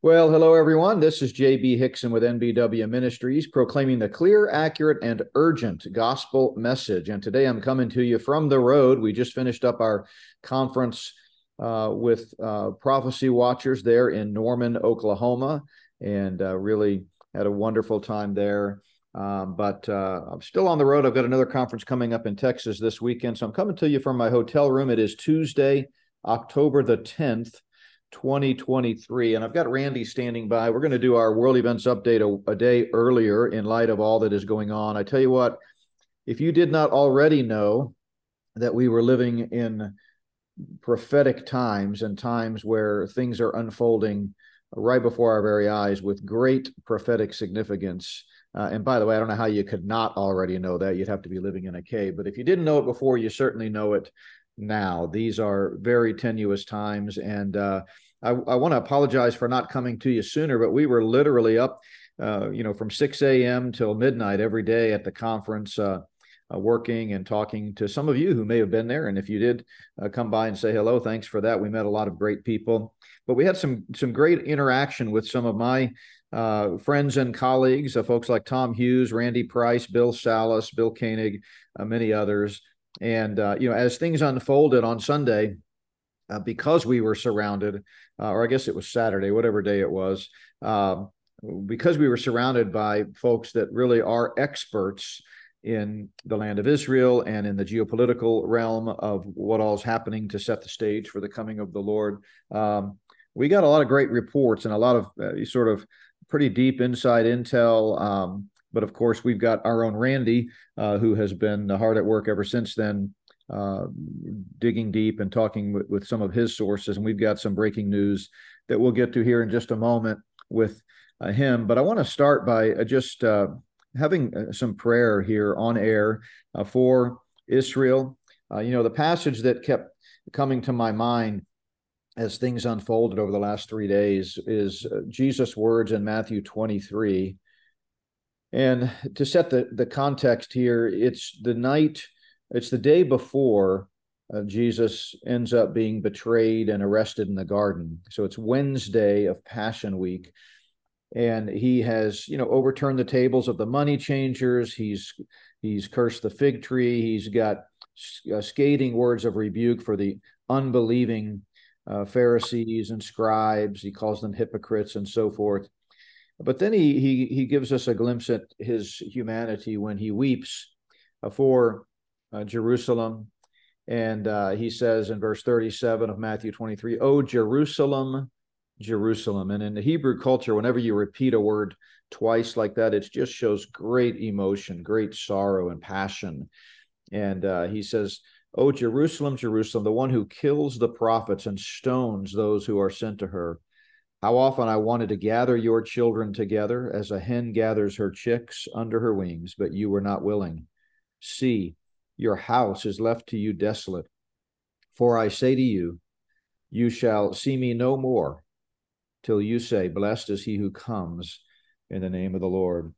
Well, hello, everyone. This is J.B. Hixson with NBW Ministries, proclaiming the clear, accurate, and urgent gospel message. And today I'm coming to you from the road. We just finished up our conference uh, with uh, prophecy watchers there in Norman, Oklahoma, and uh, really had a wonderful time there. Um, but uh, I'm still on the road. I've got another conference coming up in Texas this weekend. So I'm coming to you from my hotel room. It is Tuesday, October the 10th. 2023. And I've got Randy standing by. We're going to do our world events update a, a, day earlier in light of all that is going on. I tell you what, if you did not already know that we were living in prophetic times and times where things are unfolding right before our very eyes with great prophetic significance. Uh, and by the way, I don't know how you could not already know that. You'd have to be living in a cave. But if you didn't know it before, you certainly know it now. These are very tenuous times, and uh, I, I want to apologize for not coming to you sooner. But we were literally up, uh, you know, from 6 a.m. till midnight every day at the conference. Uh, uh, working and talking to some of you who may have been there. And if you did uh, come by and say hello, thanks for that. We met a lot of great people, but we had some some great interaction with some of my uh, friends and colleagues, uh, folks like Tom Hughes, Randy Price, Bill Salus, Bill Koenig, uh, many others. And uh, you know, as things unfolded on Sunday, uh, because we were surrounded, uh, or I guess it was Saturday, whatever day it was, um, because we were surrounded by folks that really are experts in the land of Israel and in the geopolitical realm of what all is happening to set the stage for the coming of the Lord. Um, we got a lot of great reports and a lot of uh, sort of pretty deep inside intel. Um, but of course, we've got our own Randy, uh, who has been hard at work ever since then, uh, digging deep and talking with, with, some of his sources. And we've got some breaking news that we'll get to here in just a moment with uh, him. But I want to start by uh, just uh, having uh, some prayer here on air for Israel. you know, the passage that kept coming to my mind as things unfolded over the last three days is Jesus' words in Matthew 23 and to set the, the context here, it's the night, it's the day before uh, Jesus ends up being betrayed and arrested in the garden. So it's Wednesday of Passion Week. And he has, you know, overturned the tables of the money changers. He's he's cursed the fig tree. He's got uh, scathing words of rebuke for the unbelieving uh, Pharisees and scribes. He calls them hypocrites and so forth. But then he he he gives us a glimpse at his humanity when he weeps uh, for uh, Jerusalem, and uh, he says in verse 37 of Matthew 23, "Oh Jerusalem, Jerusalem." And in the Hebrew culture, whenever you repeat a word twice like that, it just shows great emotion, great sorrow, and passion. And uh, he says, "Oh Jerusalem, Jerusalem, the one who kills the prophets and stones those who are sent to her." How often I wanted to gather your children together as a hen gathers her chicks under her wings, but you were not willing. See, your house is left to you desolate. For I say to you, you shall see me no more till you say, Blessed is he who comes in the name of the Lord.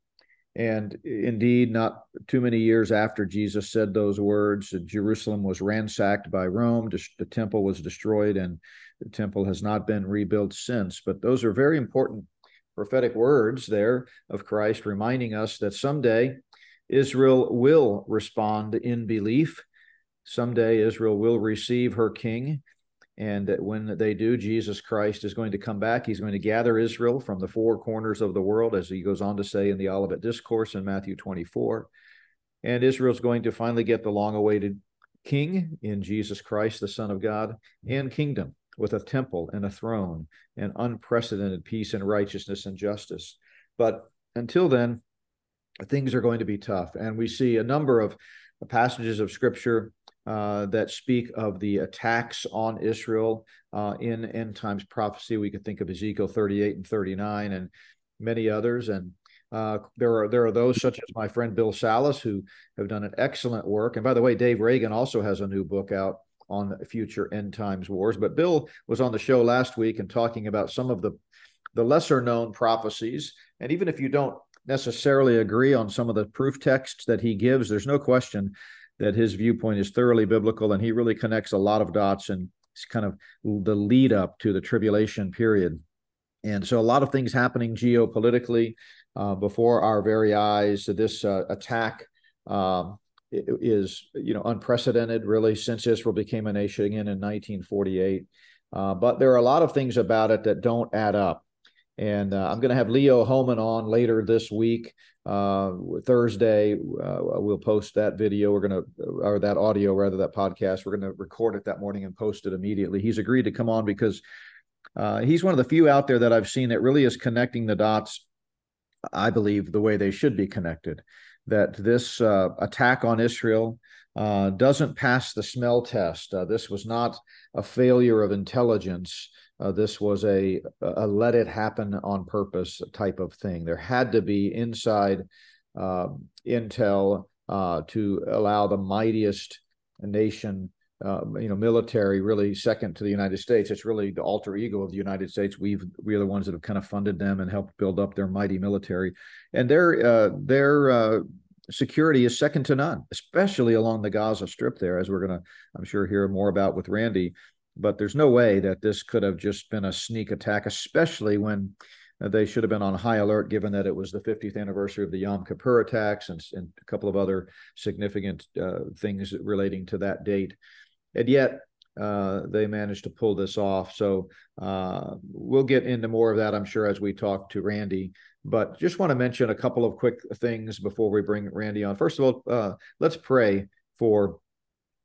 And indeed, not too many years after Jesus said those words, Jerusalem was ransacked by Rome, the temple was destroyed, and the temple has not been rebuilt since. But those are very important prophetic words there of Christ reminding us that someday Israel will respond in belief. Someday Israel will receive her king. And that when they do, Jesus Christ is going to come back. He's going to gather Israel from the four corners of the world, as he goes on to say in the Olivet Discourse in Matthew 24. And Israel's going to finally get the long awaited king in Jesus Christ, the Son of God, and kingdom with a temple and a throne and unprecedented peace and righteousness and justice. But until then, things are going to be tough. And we see a number of passages of scripture uh, that speak of the attacks on Israel uh, in end times prophecy. We could think of Ezekiel 38 and 39 and many others. And uh, there are there are those such as my friend Bill Salus who have done an excellent work. And by the way, Dave Reagan also has a new book out on future end times wars. But Bill was on the show last week and talking about some of the the lesser known prophecies. And even if you don't necessarily agree on some of the proof texts that he gives, there's no question that his viewpoint is thoroughly biblical and he really connects a lot of dots and it's kind of the lead up to the tribulation period. And so a lot of things happening geopolitically uh, before our very eyes. So this uh, attack um, is, you know, unprecedented really since Israel became a nation again in 1948. Uh, but there are a lot of things about it that don't add up. And uh, I'm going to have Leo Hohmann on later this week, uh, Thursday. Uh, we'll post that video. We're going to, or that audio rather, that podcast. We're going to record it that morning and post it immediately. He's agreed to come on because uh, he's one of the few out there that I've seen that really is connecting the dots, I believe, the way they should be connected. That this uh, attack on Israel uh, doesn't pass the smell test. Uh, this was not a failure of intelligence. Uh, this was a, a let it happen on purpose type of thing. There had to be inside uh, intel uh, to allow the mightiest nation, uh, you know, military, really second to the United States. It's really the alter ego of the United States. We've we're the ones that have kind of funded them and helped build up their mighty military, and their uh, their uh, security is second to none, especially along the Gaza Strip there, as we're going to, I'm sure, hear more about with Randy but there's no way that this could have just been a sneak attack, especially when they should have been on high alert, given that it was the 50th anniversary of the Yom Kippur attacks and, and a couple of other significant uh, things relating to that date. And yet, uh, they managed to pull this off. So uh, we'll get into more of that, I'm sure, as we talk to Randy. But just want to mention a couple of quick things before we bring Randy on. First of all, uh, let's pray for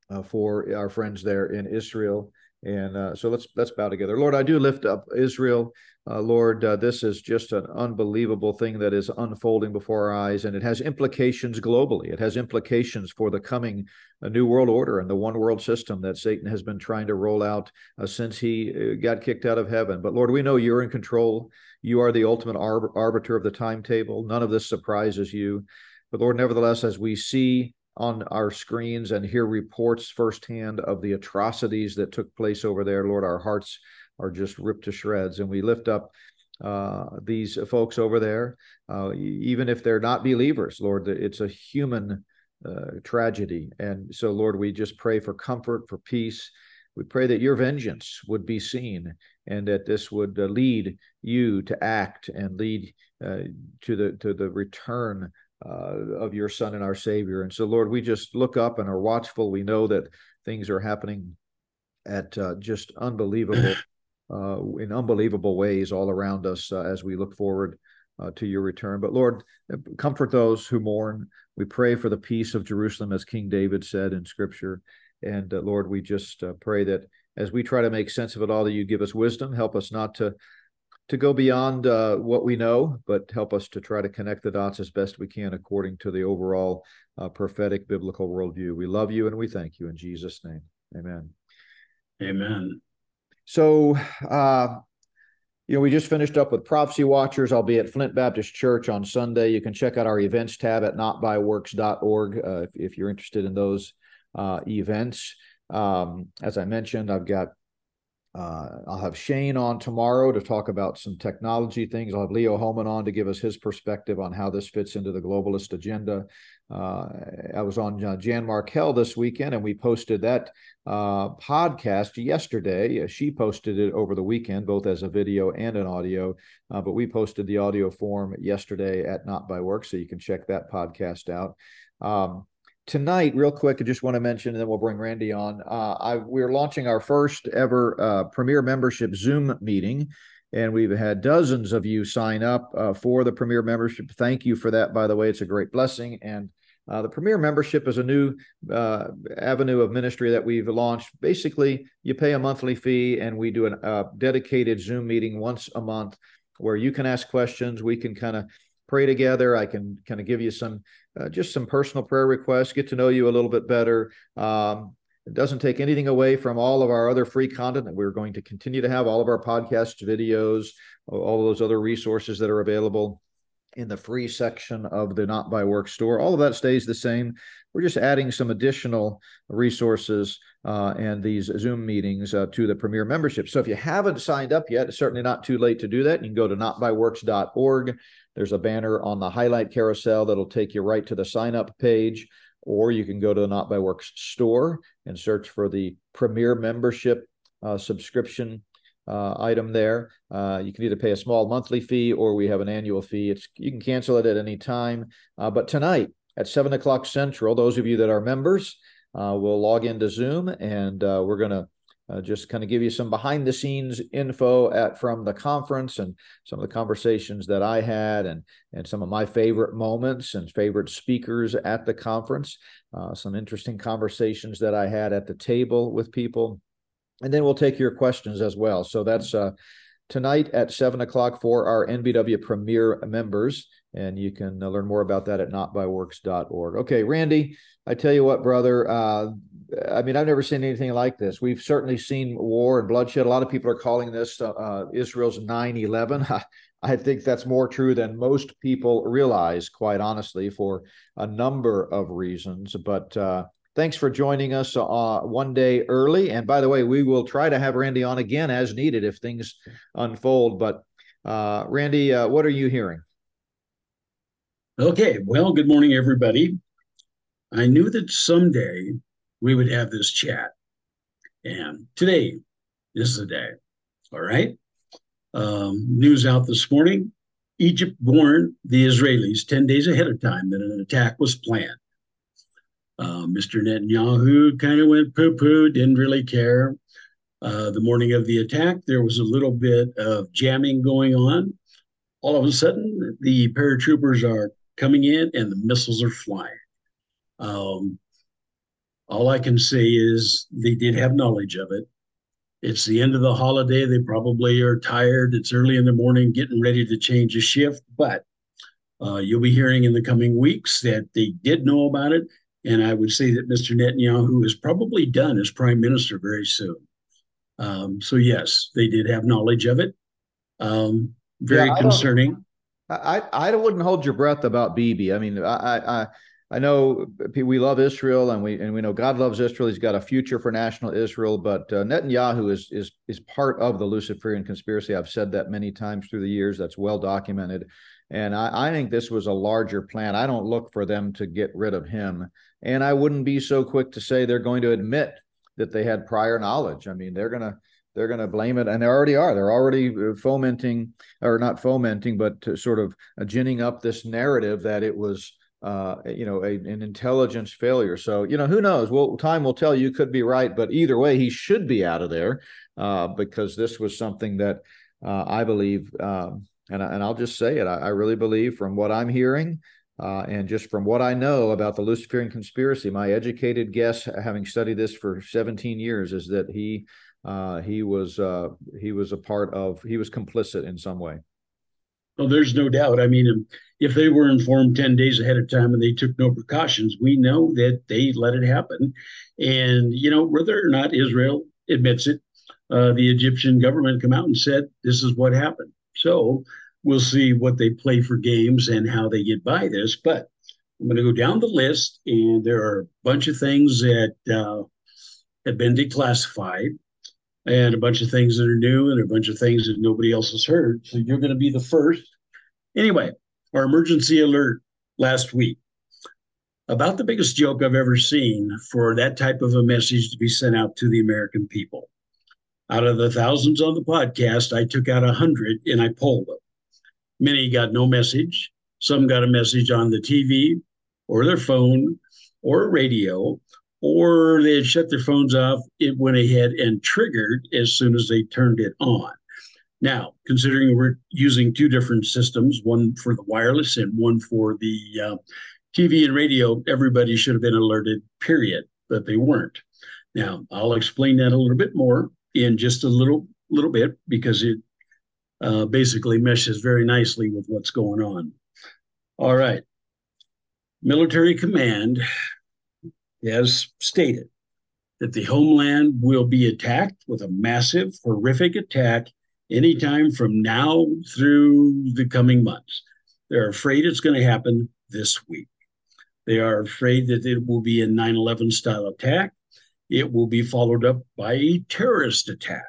uh, for our friends there in Israel. And uh, so let's let's bow together. Lord, I do lift up Israel. Uh, Lord, uh, this is just an unbelievable thing that is unfolding before our eyes, and it has implications globally. It has implications for the coming uh, new world order and the one world system that Satan has been trying to roll out uh, since he uh, got kicked out of heaven. But Lord, we know you're in control. You are the ultimate arbiter of the timetable. None of this surprises you. But Lord, nevertheless, as we see on our screens and hear reports firsthand of the atrocities that took place over there, Lord, our hearts are just ripped to shreds. And we lift up uh, these folks over there, uh, even if they're not believers, Lord, it's a human uh, tragedy. And so, Lord, we just pray for comfort, for peace. We pray that your vengeance would be seen and that this would uh, lead you to act and lead uh, to the to the return uh, of your Son and our Savior. And so, Lord, we just look up and are watchful. We know that things are happening at uh, just unbelievable, uh, in unbelievable ways all around us uh, as we look forward uh, to your return. But Lord, comfort those who mourn. We pray for the peace of Jerusalem, as King David said in Scripture. And uh, Lord, we just pray that as we try to make sense of it all, that you give us wisdom, help us not to to go beyond uh, what we know, but help us to try to connect the dots as best we can according to the overall uh, prophetic biblical worldview. We love you and we thank you in Jesus' name. Amen. Amen. So, uh, you know, we just finished up with Prophecy Watchers. I'll be at Flint Baptist Church on Sunday. You can check out our events tab at notbyworks.org uh, if, if you're interested in those uh, events. Um, as I mentioned, I've got uh, I'll have Shane on tomorrow to talk about some technology things. I'll have Leo Hohmann on to give us his perspective on how this fits into the globalist agenda. Uh, I was on uh, Jan Markell this weekend, and we posted that uh, podcast yesterday. She posted it over the weekend, both as a video and an audio. Uh, but we posted the audio form yesterday at Not by Work, so you can check that podcast out. Um, tonight, real quick, I just want to mention, and then we'll bring Randy on. Uh, I, we're launching our first ever uh, Premier Membership Zoom meeting, and we've had dozens of you sign up uh, for the Premier Membership. Thank you for that, by the way. It's a great blessing. And uh, the Premier Membership is a new uh, avenue of ministry that we've launched. Basically, you pay a monthly fee, and we do a uh, dedicated Zoom meeting once a month where you can ask questions. We can kind of pray together. I can kind of give you some, uh, just some personal prayer requests, get to know you a little bit better. Um, it doesn't take anything away from all of our other free content that we're going to continue to have, all of our podcasts, videos, all those other resources that are available in the free section of the Not by Work store. All of that stays the same. We're just adding some additional resources uh, and these Zoom meetings uh, to the Premier membership. So if you haven't signed up yet, it's certainly not too late to do that. You can go to notbyworks.org there's a banner on the highlight carousel that'll take you right to the sign up page, or you can go to the Not by Works store and search for the Premier Membership uh, subscription uh, item there. Uh, you can either pay a small monthly fee or we have an annual fee. It's you can cancel it at any time. Uh, but tonight at seven o'clock central, those of you that are members uh, will log into Zoom and uh, we're going to uh, just kind of give you some behind the scenes info at from the conference and some of the conversations that I had and and some of my favorite moments and favorite speakers at the conference. Some interesting conversations that I had at the table with people, and then we'll take your questions as well. So that's uh, tonight at seven o'clock for our NBW Premier members, and you can uh, learn more about that at notbyworks.org. Okay, Randy, I tell you what, brother. Uh, I mean, I've never seen anything like this. We've certainly seen war and bloodshed. A lot of people are calling this uh, uh Israel's 9 11. I think that's more true than most people realize, quite honestly, for a number of reasons. But uh, thanks for joining us uh, one day early. And by the way, we will try to have Randy on again as needed if things unfold. But uh, Randy, uh, what are you hearing? Okay. Well, good morning, everybody. I knew that someday we would have this chat. And today is the day. All right. Um, news out this morning Egypt warned the Israelis 10 days ahead of time that an attack was planned. Uh, Mr. Netanyahu kind of went poo poo, didn't really care. Uh, the morning of the attack, there was a little bit of jamming going on. All of a sudden, the paratroopers are coming in and the missiles are flying. Um, all I can say is they did have knowledge of it. It's the end of the holiday. They probably are tired. It's early in the morning, getting ready to change a shift. But uh, you'll be hearing in the coming weeks that they did know about it. And I would say that Mr. Netanyahu is probably done as prime minister very soon. Um, so, yes, they did have knowledge of it. Um, very yeah, concerning. I, I wouldn't hold your breath about Bibi. I mean, I, I I know we love Israel, and we and we know God loves Israel. He's got a future for national Israel, but uh, Netanyahu is is is part of the Luciferian conspiracy. I've said that many times through the years. That's well documented, and I, I think this was a larger plan. I don't look for them to get rid of him, and I wouldn't be so quick to say they're going to admit that they had prior knowledge. I mean, they're gonna they're going to blame it, and they already are. They're already uh, fomenting, or not fomenting, but sort of ginning up this narrative that it was uh, you know, a, an intelligence failure. So, you know, who knows? Well, time will tell. You could be right, but either way, he should be out of there uh, because this was something that uh, I believe, um, and and I'll just say it. I, I really believe from what I'm hearing. Uh, and just from what I know about the Luciferian conspiracy, my educated guess, having studied this for 17 years, is that he uh, he was uh, he was a part of he was complicit in some way. Well, there's no doubt. I mean, if they were informed 10 days ahead of time and they took no precautions, we know that they let it happen. And, you know, whether or not Israel admits it, uh, the Egyptian government come out and said, this is what happened. So we'll see what they play for games and how they get by this. But I'm going to go down the list, and there are a bunch of things that uh, have been declassified and a bunch of things that are new and a bunch of things that nobody else has heard. So you're going to be the first. Anyway, our emergency alert last week about the biggest joke I've ever seen for that type of a message to be sent out to the American people. Out of the thousands on the podcast, I took out a hundred and I polled them. Many got no message. Some got a message on the TV or their phone or radio or they had shut their phones off. It went ahead and triggered as soon as they turned it on. Now, considering we're using two different systems, one for the wireless and one for the uh, TV and radio, everybody should have been alerted, period, but they weren't. Now, I'll explain that a little bit more in just a little little bit because it uh, basically meshes very nicely with what's going on. All right. Military command has stated that the homeland will be attacked with a massive, horrific attack anytime from now through the coming months. They're afraid it's going to happen this week. They are afraid that it will be a 9 11 style attack. It will be followed up by a terrorist attack.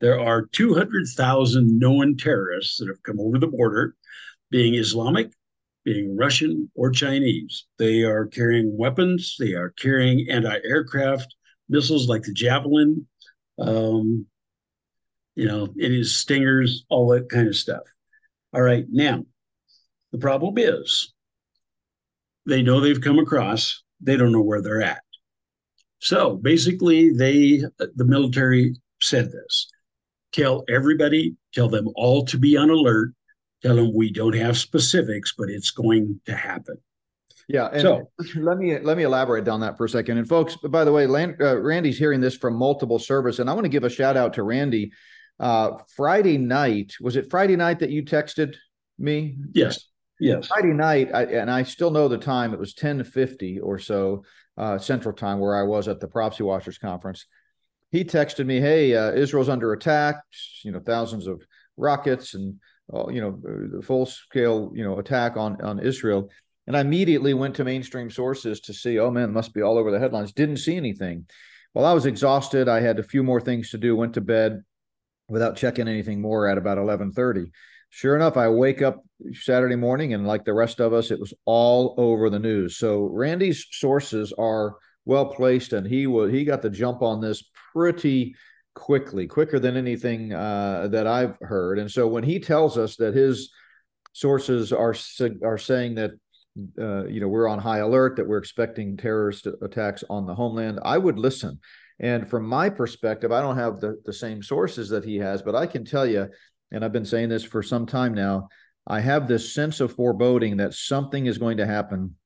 There are 200,000 known terrorists that have come over the border, being Islamic, being Russian or Chinese. They are carrying weapons, they are carrying anti aircraft missiles like the Javelin. Um, you know, it is stingers, all that kind of stuff. All right, now the problem is they know they've come across, they don't know where they're at. So basically, they the military said this: tell everybody, tell them all to be on alert. Tell them we don't have specifics, but it's going to happen. Yeah. And so let me let me elaborate on that for a second. And folks, by the way, Land, uh, Randy's hearing this from multiple servers, and I want to give a shout out to Randy. Uh, Friday night was it Friday night that you texted me? Yes. Yes. Friday night, I, and I still know the time. It was ten fifty or so uh, Central Time, where I was at the Prophecy Watchers conference. He texted me, "Hey, uh, Israel's under attack. You know, thousands of rockets and uh, you know, the full scale you know attack on on Israel." And I immediately went to mainstream sources to see, oh man, must be all over the headlines. Didn't see anything. Well, I was exhausted. I had a few more things to do. Went to bed without checking anything more at about 11:30. Sure enough, I wake up Saturday morning and like the rest of us, it was all over the news. So Randy's sources are well placed, and he was he got the jump on this pretty quickly, quicker than anything uh, that I've heard. And so when he tells us that his sources are are saying that uh, you know, we're on high alert that we're expecting terrorist attacks on the homeland, I would listen. And from my perspective, I don't have the, the same sources that he has, but I can tell you, and I've been saying this for some time now, I have this sense of foreboding that something is going to happen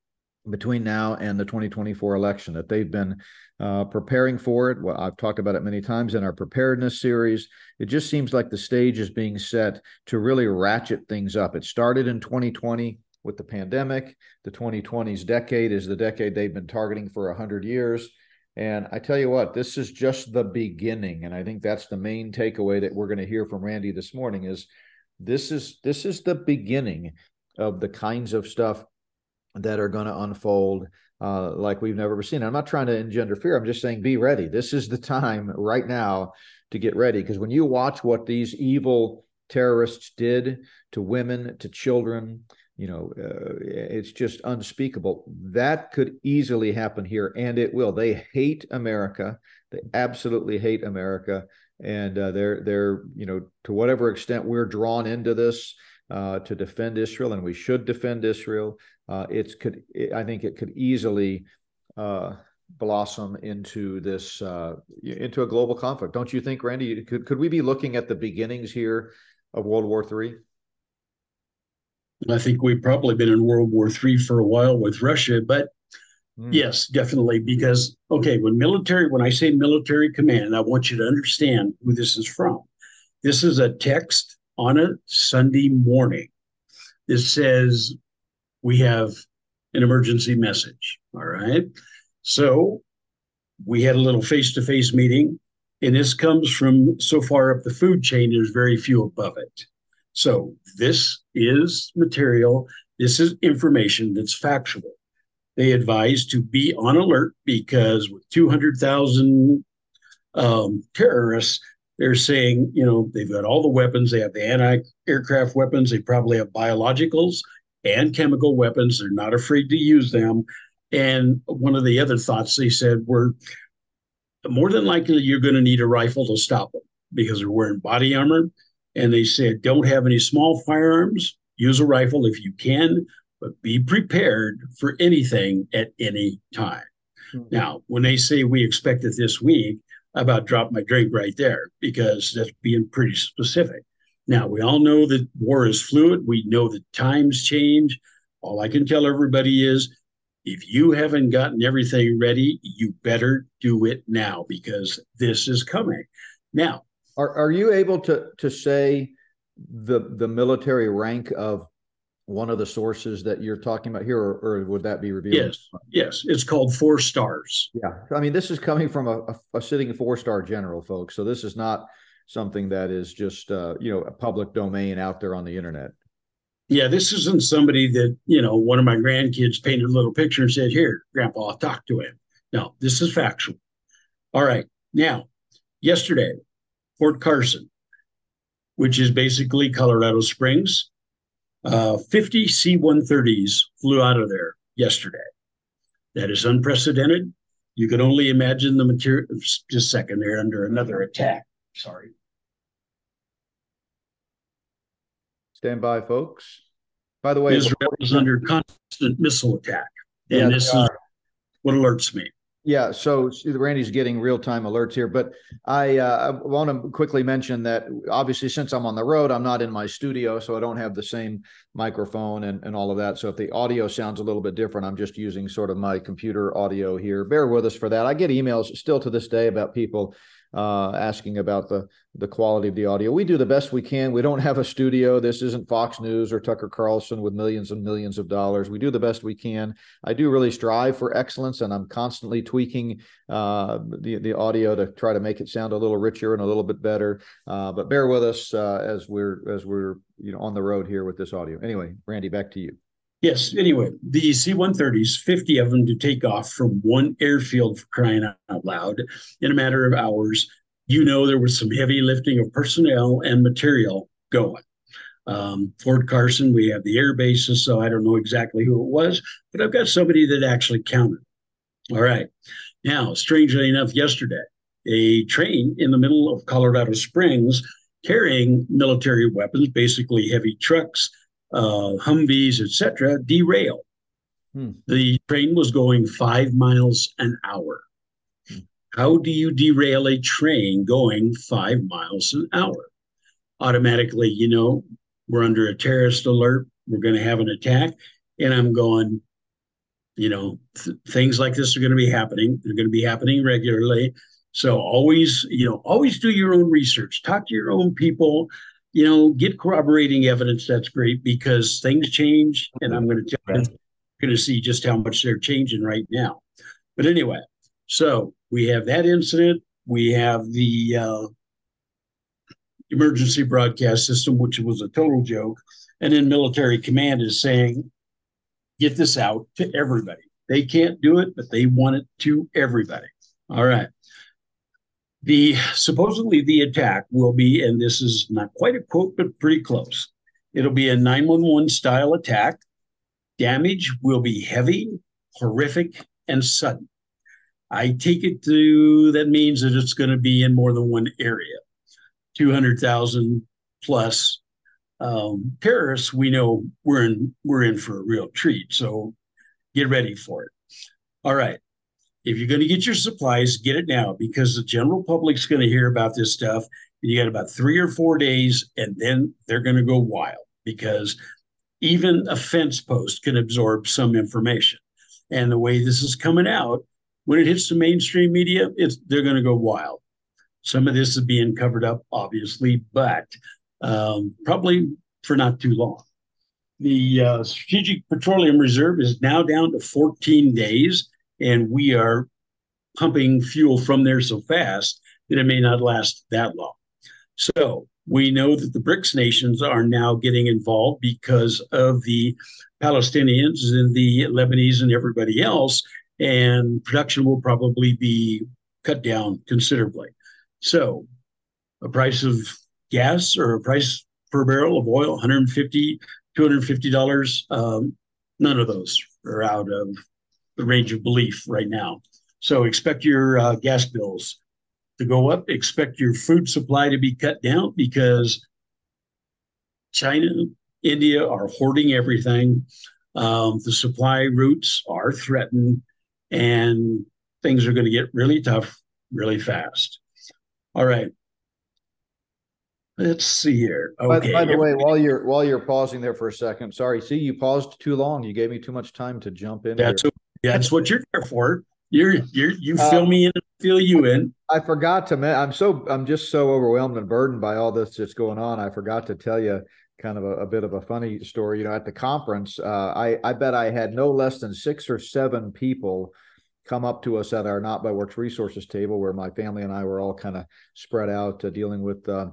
between now and the 2024 election, that they've been uh, preparing for it. Well, I've talked about it many times in our preparedness series. It just seems like the stage is being set to really ratchet things up. It started in 2020 with the pandemic. The 2020s decade is the decade they've been targeting for 100 years. And I tell you what, this is just the beginning. And I think that's the main takeaway that we're going to hear from Randy this morning is this is this is the beginning of the kinds of stuff that are going to unfold uh, like we've never seen. I'm not trying to engender fear. I'm just saying be ready. This is the time right now to get ready. Because when you watch what these evil terrorists did to women, to children, you know uh, it's just unspeakable. That could easily happen here and it will. They hate america. They absolutely hate america. And uh, they're they're you know to whatever extent we're drawn into this uh, to defend israel and we should defend israel uh, it's could it, i think it could easily uh, blossom into this uh, into a global conflict. Don't you think randy could, could we be looking at the beginnings here of world war three I think we've probably been in World War III for a while with Russia, but mm. yes, definitely. Because, okay, when military, when I say military command, I want you to understand who this is from. This is a text on a Sunday morning. This says, we have an emergency message. All right. So we had a little face to face meeting, and this comes from so far up the food chain, there's very few above it. So this is material, this is information that's factual. They advise to be on alert because with 200,000 um, terrorists, they're saying, you know, they've got all the weapons. They have the anti aircraft weapons. They probably have biologicals and chemical weapons. They're not afraid to use them. And one of the other thoughts they said were more than likely you're going to need a rifle to stop them because they're wearing body armor and they said, don't have any small firearms, use a rifle if you can, but be prepared for anything at any time. Mm-hmm. Now, when they say we expect it this week, I about drop my drink right there because that's being pretty specific. Now, we all know that war is fluid. We know that times change. All I can tell everybody is if you haven't gotten everything ready, you better do it now because this is coming. Now, are are you able to to say the the military rank of one of the sources that you're talking about here, or, or would that be revealed? Yes, yes, it's called four stars. Yeah, I mean this is coming from a, a, a sitting four star general, folks. So this is not something that is just uh, you know a public domain out there on the internet. Yeah, this isn't somebody that you know one of my grandkids painted a little picture and said, "Here, Grandpa, I'll talk to him." No, this is factual. All right, now yesterday Fort Carson, which is basically Colorado Springs. Uh, 50 C 130s flew out of there yesterday. That is unprecedented. You can only imagine the material. Just a second, they're under another attack. Sorry. Stand by, folks. By the way, Israel is under constant missile attack, and yeah, this is what alerts me. Yeah, so Randy's getting real time alerts here, but I, uh, I want to quickly mention that obviously, since I'm on the road, I'm not in my studio, so I don't have the same microphone and, and all of that. So if the audio sounds a little bit different, I'm just using sort of my computer audio here. Bear with us for that. I get emails still to this day about people uh, asking about the the quality of the audio. We do the best we can. We don't have a studio. This isn't Fox News or Tucker Carlson with millions and millions of dollars. We do the best we can. I do really strive for excellence, and I'm constantly tweaking uh, the the audio to try to make it sound a little richer and a little bit better. Uh, but bear with us uh, as we're as we're you know on the road here with this audio. Anyway, Randy, back to you. Yes. Anyway, the C 130s, 50 of them to take off from one airfield for crying out loud in a matter of hours. You know, there was some heavy lifting of personnel and material going. Um, Fort Carson, we have the air bases, so I don't know exactly who it was, but I've got somebody that actually counted. All right. Now, strangely enough, yesterday, a train in the middle of Colorado Springs carrying military weapons, basically heavy trucks, uh, Humvees, etc., derailed. Hmm. The train was going five miles an hour. Hmm. How do you derail a train going five miles an hour? Automatically, you know, we're under a terrorist alert. We're going to have an attack. And I'm going, you know, th- things like this are going to be happening. They're going to be happening regularly. So always, you know, always do your own research. Talk to your own people you know, get corroborating evidence. That's great because things change, and I'm going to tell you, going to see just how much they're changing right now. But anyway, so we have that incident. We have the uh, emergency broadcast system, which was a total joke, and then military command is saying, "Get this out to everybody." They can't do it, but they want it to everybody. All right. The supposedly the attack will be, and this is not quite a quote, but pretty close. It'll be a 911 style attack. Damage will be heavy, horrific, and sudden. I take it to that means that it's going to be in more than one area. 200,000 plus um, terrorists, we know we're in we're in for a real treat. So get ready for it. All right if you're going to get your supplies, get it now because the general public's going to hear about this stuff. You got about three or four days, and then they're going to go wild because even a fence post can absorb some information. And the way this is coming out, when it hits the mainstream media, it's they're going to go wild. Some of this is being covered up, obviously, but um, probably for not too long. The uh, Strategic Petroleum Reserve is now down to 14 days and we are pumping fuel from there so fast that it may not last that long. So we know that the BRICS nations are now getting involved because of the Palestinians and the Lebanese and everybody else, and production will probably be cut down considerably. So a price of gas or a price per barrel of oil, 150 $250, um, none of those are out of the range of belief right now. So expect your uh, gas bills to go up. Expect your food supply to be cut down because China, India are hoarding everything. Um, the supply routes are threatened, and things are going to get really tough really fast. All right. Let's see here. Okay. By, by the way, while you're while you're pausing there for a second, sorry. See, you paused too long. You gave me too much time to jump in. That's here. That's what you're there for. You're you're you uh, fill uh, me in and fill you in. I forgot to. I'm so I'm just so overwhelmed and burdened by all this that's going on. I forgot to tell you kind of a, a bit of a funny story. You know, at the conference, uh, I I bet I had no less than six or seven people come up to us at our Not by Works resources table, where my family and I were all kind of spread out uh, dealing with uh,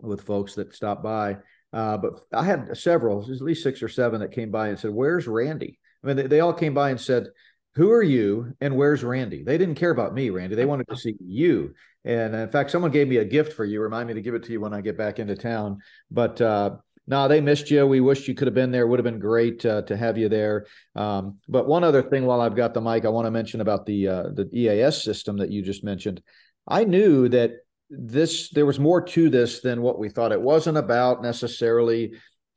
with folks that stopped by. Uh, but I had several, at least six or seven, that came by and said, "Where's Randy?" I mean, they, they all came by and said, Who are you and where's Randy? They didn't care about me, Randy. They wanted to see you. And in fact, someone gave me a gift for you. Remind me to give it to you when I get back into town. But uh, no, they missed you. We wished you could have been there. Would have been great uh, to have you there. Um, but one other thing, while I've got the mic, I want to mention about the uh, the EAS system that you just mentioned. I knew that this there was more to this than what we thought. It wasn't about necessarily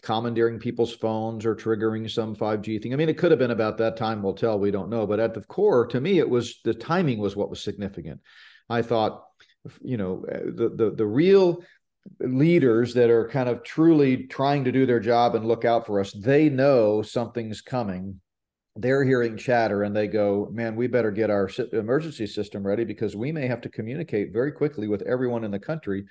commandeering people's phones or triggering some 5G thing. I mean, it could have been about that time. We'll tell. We don't know. But at the core, to me, it was the timing was what was significant. I thought, you know, the the the real leaders that are kind of truly trying to do their job and look out for us, they know something's coming. They're hearing chatter and they go, man, we better get our emergency system ready because we may have to communicate very quickly with everyone in the country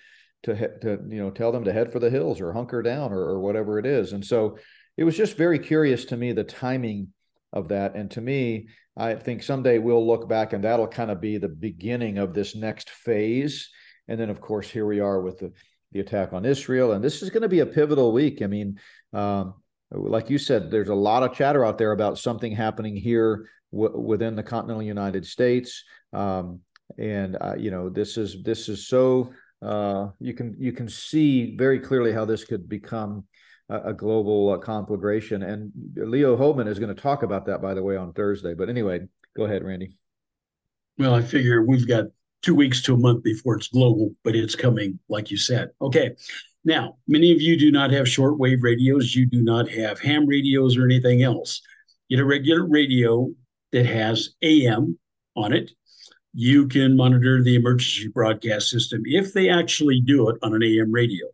to, to you know, tell them to head for the hills or hunker down or, or whatever it is. And so it was just very curious to me, the timing of that. And to me, I think someday we'll look back and that'll kind of be the beginning of this next phase. And then, of course, here we are with the the attack on Israel. And this is going to be a pivotal week. I mean, um, like you said, there's a lot of chatter out there about something happening here w- within the continental United States. Um, and uh, you know, this is this is so uh, you can you can see very clearly how this could become a, a global uh, conflagration. And Leo Hohmann is going to talk about that, by the way, on Thursday. But anyway, go ahead, Randy. Well, I figure we've got two weeks to a month before it's global, but it's coming, like you said. Okay. Now, many of you do not have shortwave radios. You do not have ham radios or anything else. Get a regular radio that has AM on it. You can monitor the emergency broadcast system if they actually do it on an AM radio.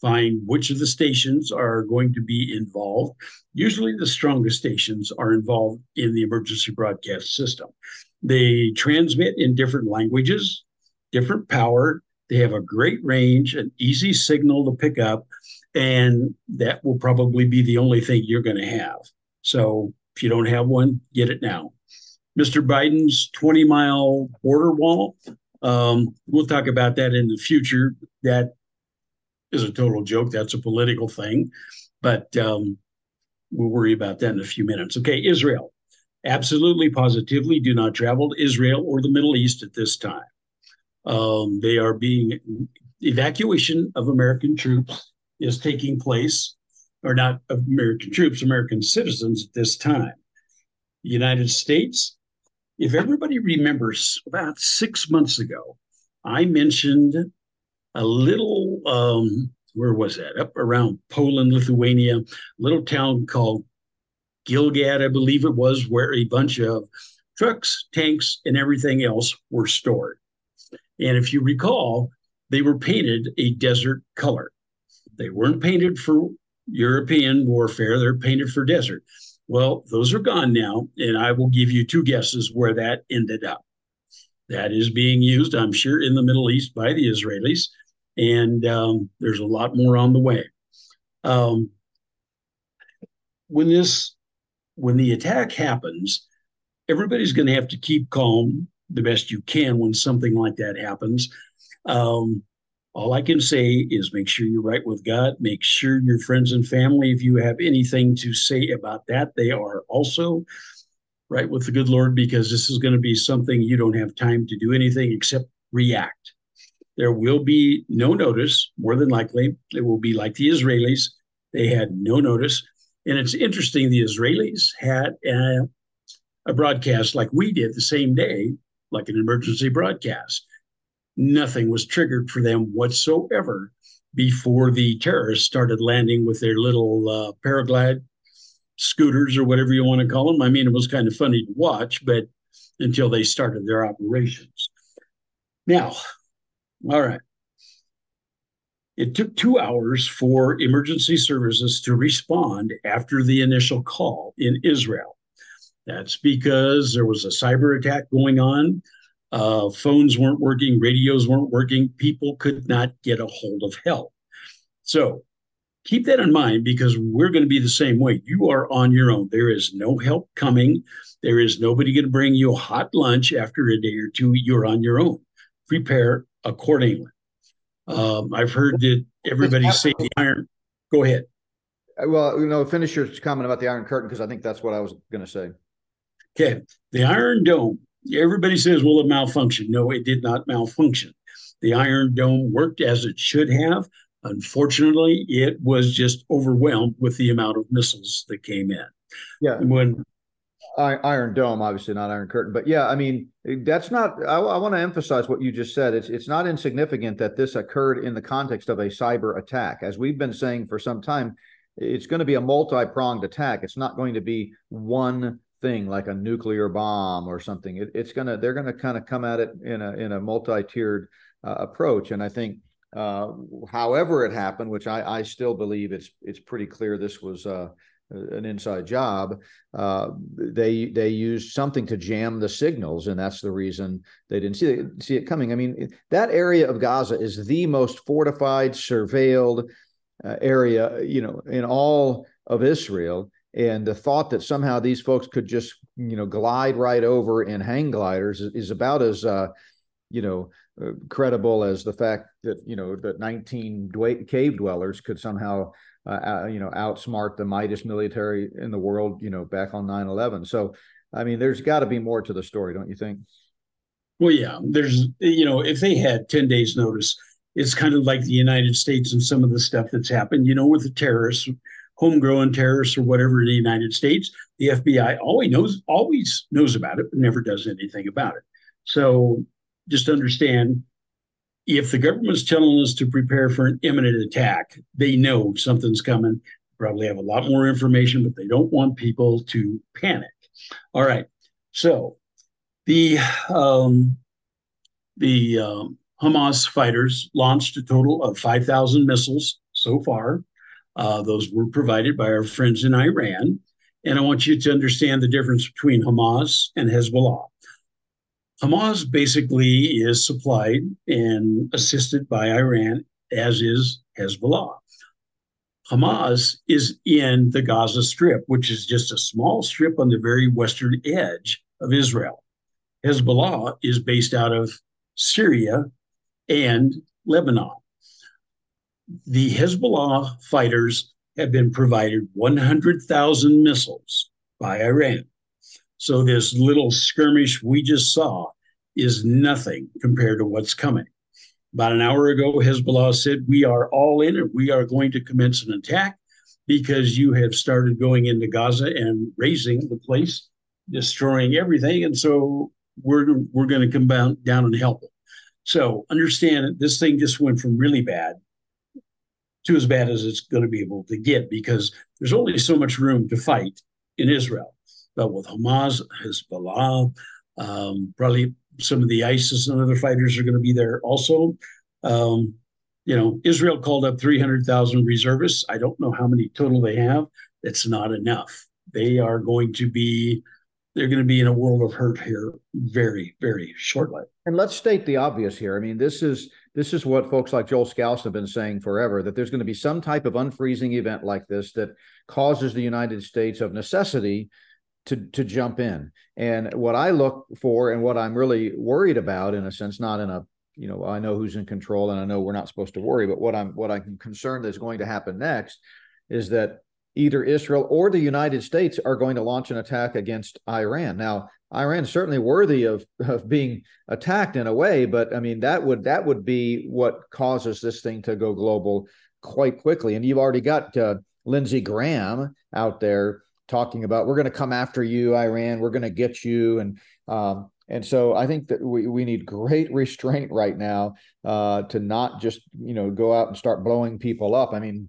Find which of the stations are going to be involved. Usually, the strongest stations are involved in the emergency broadcast system. They transmit in different languages, different power. They have a great range, an easy signal to pick up, and that will probably be the only thing you're going to have. So if you don't have one, get it now. Mr. Biden's 20 mile border wall, um, we'll talk about that in the future. That is a total joke. That's a political thing, but um, we'll worry about that in a few minutes. Okay, Israel absolutely positively do not travel to Israel or the Middle East at this time. Um, they are being evacuation of American troops is taking place, or not American troops, American citizens at this time. United States, if everybody remembers, about six months ago, I mentioned a little, um, where was that? Up around Poland, Lithuania, little town called Gilgad, I believe it was, where a bunch of trucks, tanks, and everything else were stored. And if you recall, they were painted a desert color. They weren't painted for European warfare, they're painted for desert. Well, those are gone now, and I will give you two guesses where that ended up. That is being used, I'm sure, in the Middle East by the Israelis, and um, there's a lot more on the way. Um, when this when the attack happens, everybody's going to have to keep calm the best you can when something like that happens. Um, all I can say is make sure you're right with God. Make sure your friends and family, if you have anything to say about that, they are also right with the good Lord because this is going to be something you don't have time to do anything except react. There will be no notice, more than likely. It will be like the Israelis. They had no notice. And it's interesting, the Israelis had a, a broadcast like we did the same day, like an emergency broadcast. Nothing was triggered for them whatsoever before the terrorists started landing with their little uh, paraglide scooters or whatever you want to call them. I mean, it was kind of funny to watch, but until they started their operations. Now, all right. It took two hours for emergency services to respond after the initial call in Israel. That's because there was a cyber attack going on. Uh, phones weren't working, radios weren't working. People could not get a hold of help. So keep that in mind because we're going to be the same way. You are on your own. There is no help coming. There is nobody going to bring you a hot lunch after a day or two. You're on your own. Prepare accordingly. Um, I've heard that everybody say the iron. Go ahead. Uh, well, you know, finish your comment about the Iron Curtain because I think that's what I was going to say. Okay, the Iron Dome. Everybody says, "Well, it malfunctioned." No, it did not malfunction. The Iron Dome worked as it should have. Unfortunately, it was just overwhelmed with the amount of missiles that came in. Yeah. And when Iron Dome, obviously not Iron Curtain, but yeah, I mean that's not. I, I want to emphasize what you just said. It's it's not insignificant that this occurred in the context of a cyber attack, as we've been saying for some time. it's going to be a multi-pronged attack. It's not going to be one thing like a nuclear bomb or something. It, it's gonna they're gonna kind of come at it in a in a multi-tiered uh, approach. And I think uh, however it happened, which I, I still believe it's it's pretty clear this was uh, an inside job. Uh, they they used something to jam the signals, and that's the reason they didn't see it, see it coming. I mean, that area of Gaza is the most fortified, surveilled uh, area, you know, in all of Israel. And the thought that somehow these folks could just, you know, glide right over in hang gliders is, is about as, uh, you know, uh, credible as the fact that you know that 19 cave dwellers could somehow uh, you know outsmart the mightiest military in the world you know back on 9-11 so i mean there's got to be more to the story don't you think? Well yeah there's you know if they had 10 days notice it's kind of like the united states and some of the stuff that's happened you know with the terrorists homegrown terrorists or whatever in the united states the fbi always knows always knows about it but never does anything about it so just understand if the government's telling us to prepare for an imminent attack, they know something's coming. Probably have a lot more information, but they don't want people to panic. All right. So the um, the um, Hamas fighters launched a total of 5,000 missiles so far. Uh, those were provided by our friends in Iran. And I want you to understand the difference between Hamas and Hezbollah. Hamas basically is supplied and assisted by Iran, as is Hezbollah. Hamas is in the Gaza Strip, which is just a small strip on the very western edge of Israel. Hezbollah is based out of Syria and Lebanon. The Hezbollah fighters have been provided 100,000 missiles by Iran. So this little skirmish we just saw is nothing compared to what's coming. About an hour ago, Hezbollah said, We are all in and we are going to commence an attack because you have started going into Gaza and razing the place, destroying everything. And so we're, we're going to come down and help them. So understand this thing just went from really bad to as bad as it's going to be able to get because there's only so much room to fight in Israel but with Hamas, Hezbollah, um, probably some of the ISIS and other fighters are going to be there also. Um, you know, Israel called up 300,000 reservists. I don't know how many total they have. That's not enough. They are going to be, they're going to be in a world of hurt here very, very shortly. And let's state the obvious here. I mean, this is this is what folks like Joel Skousen have been saying forever that there's going to be some type of unfreezing event like this that causes the United States of necessity to to jump in. And what I look for and what I'm really worried about, in a sense, not in a you know I know who's in control and I know we're not supposed to worry, but what I'm what I'm concerned is going to happen next is that either Israel or the United States are going to launch an attack against Iran. Now, Iran's certainly worthy of of being attacked in a way, but I mean that would that would be what causes this thing to go global quite quickly. And you've already got uh, Lindsey Graham out there talking about we're going to come after you, Iran. We're going to get you, and um, and so I think that we we need great restraint right now uh, to not just you know go out and start blowing people up. I mean,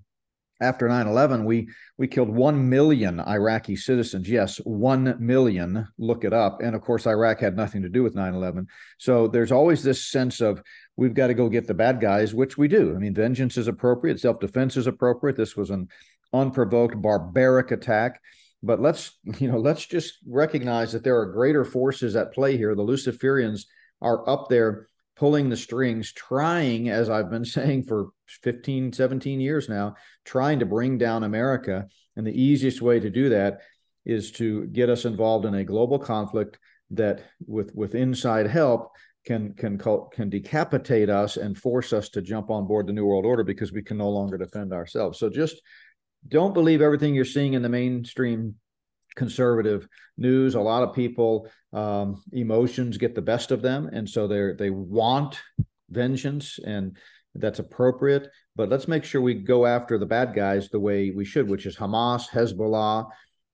after 9-11 we we killed 1 million iraqi citizens. Yes 1 million. Look it up. And of course iraq had nothing to do with 9-11 so there's always this sense of we've got to go get the bad guys which we do. I mean vengeance is appropriate. Self-defense is appropriate. This was an unprovoked barbaric attack. But let's you know let's just recognize that there are greater forces at play here. The Luciferians are up there pulling the strings, trying, as I've been saying for 15, 17 years now, trying to bring down America. And the easiest way to do that is to get us involved in a global conflict that, with with inside help, can can can decapitate us and force us to jump on board the new world order because we can no longer defend ourselves. So just don't believe everything you're seeing in the mainstream conservative news. A lot of people um, emotions get the best of them, and so they they want vengeance, and that's appropriate. But let's make sure we go after the bad guys the way we should, which is Hamas, Hezbollah.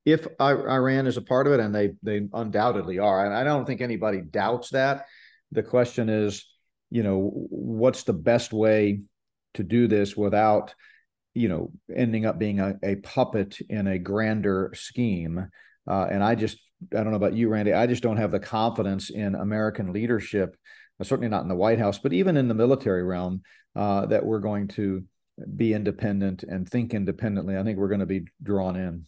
If Iran is a part of it, and they they undoubtedly are, and I don't think anybody doubts that. The question is, you know, what's the best way to do this without you know, ending up being a, a puppet in a grander scheme. Uh, and I just, I don't know about you, Randy, I just don't have the confidence in American leadership, uh, certainly not in the White House, but even in the military realm, uh, that we're going to be independent and think independently. I think we're going to be drawn in.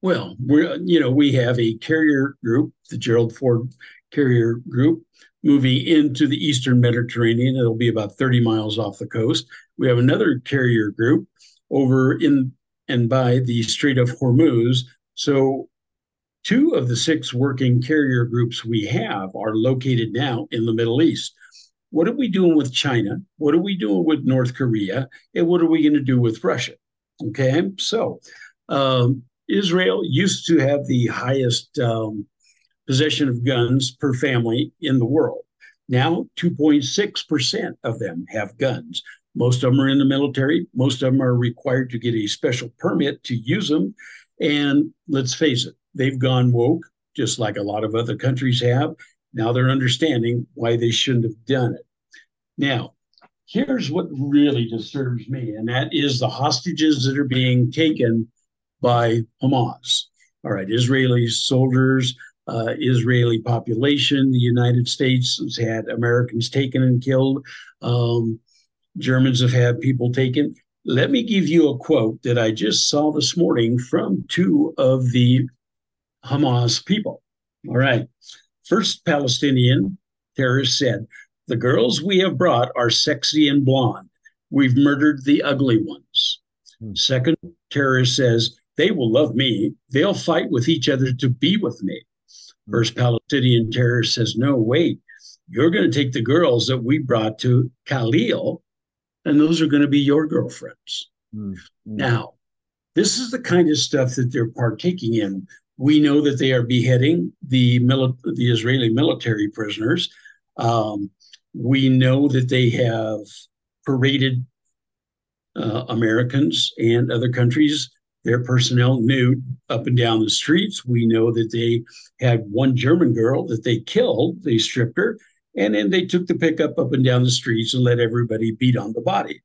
Well, we're you know we have a carrier group, the Gerald Ford Carrier Group, moving into the Eastern Mediterranean. It'll be about 30 miles off the coast. We have another carrier group over in and by the Strait of Hormuz. So, two of the six working carrier groups we have are located now in the Middle East. What are we doing with China? What are we doing with North Korea? And what are we going to do with Russia? Okay, so um, Israel used to have the highest um, possession of guns per family in the world. Now, 2.6% of them have guns. Most of them are in the military. Most of them are required to get a special permit to use them. And let's face it, they've gone woke, just like a lot of other countries have. Now they're understanding why they shouldn't have done it. Now, here's what really disturbs me, and that is the hostages that are being taken by Hamas. All right, Israeli soldiers, uh, Israeli population. The United States has had Americans taken and killed. Um, Germans have had people taken. Let me give you a quote that I just saw this morning from two of the Hamas people. All right. First Palestinian terrorist said, The girls we have brought are sexy and blonde. We've murdered the ugly ones. Hmm. Second terrorist says, They will love me. They'll fight with each other to be with me. Hmm. First Palestinian terrorist says, No, wait. You're going to take the girls that we brought to Khalil and those are going to be your girlfriends. Mm-hmm. Now, this is the kind of stuff that they're partaking in. We know that they are beheading the mili- the Israeli military prisoners. Um, we know that they have paraded uh, Americans and other countries, their personnel nude up and down the streets. We know that they had one German girl that they killed, they stripped her, and then they took the pickup up and down the streets and let everybody beat on the body.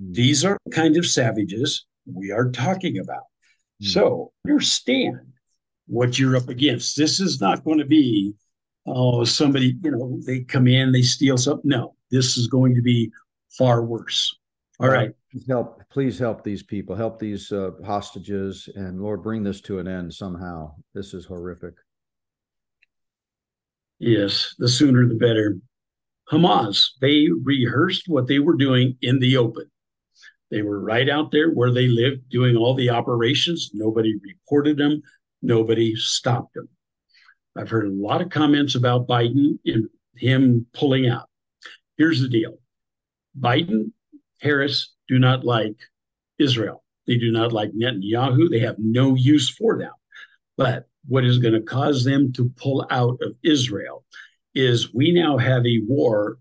Mm. These are the kind of savages we are talking about. Mm. So understand what you're up against. This is not going to be, oh, somebody, you know, they come in, they steal something. No, this is going to be far worse. All right. Please help, please help these people, help these uh, hostages, and Lord, bring this to an end somehow. This is horrific. Yes, the sooner the better. Hamas, they rehearsed what they were doing in the open. They were right out there where they lived doing all the operations. Nobody reported them, nobody stopped them. I've heard a lot of comments about Biden and him pulling out. Here's the deal Biden, Harris do not like Israel. They do not like Netanyahu. They have no use for them. But what is going to cause them to pull out of Israel is we now have a war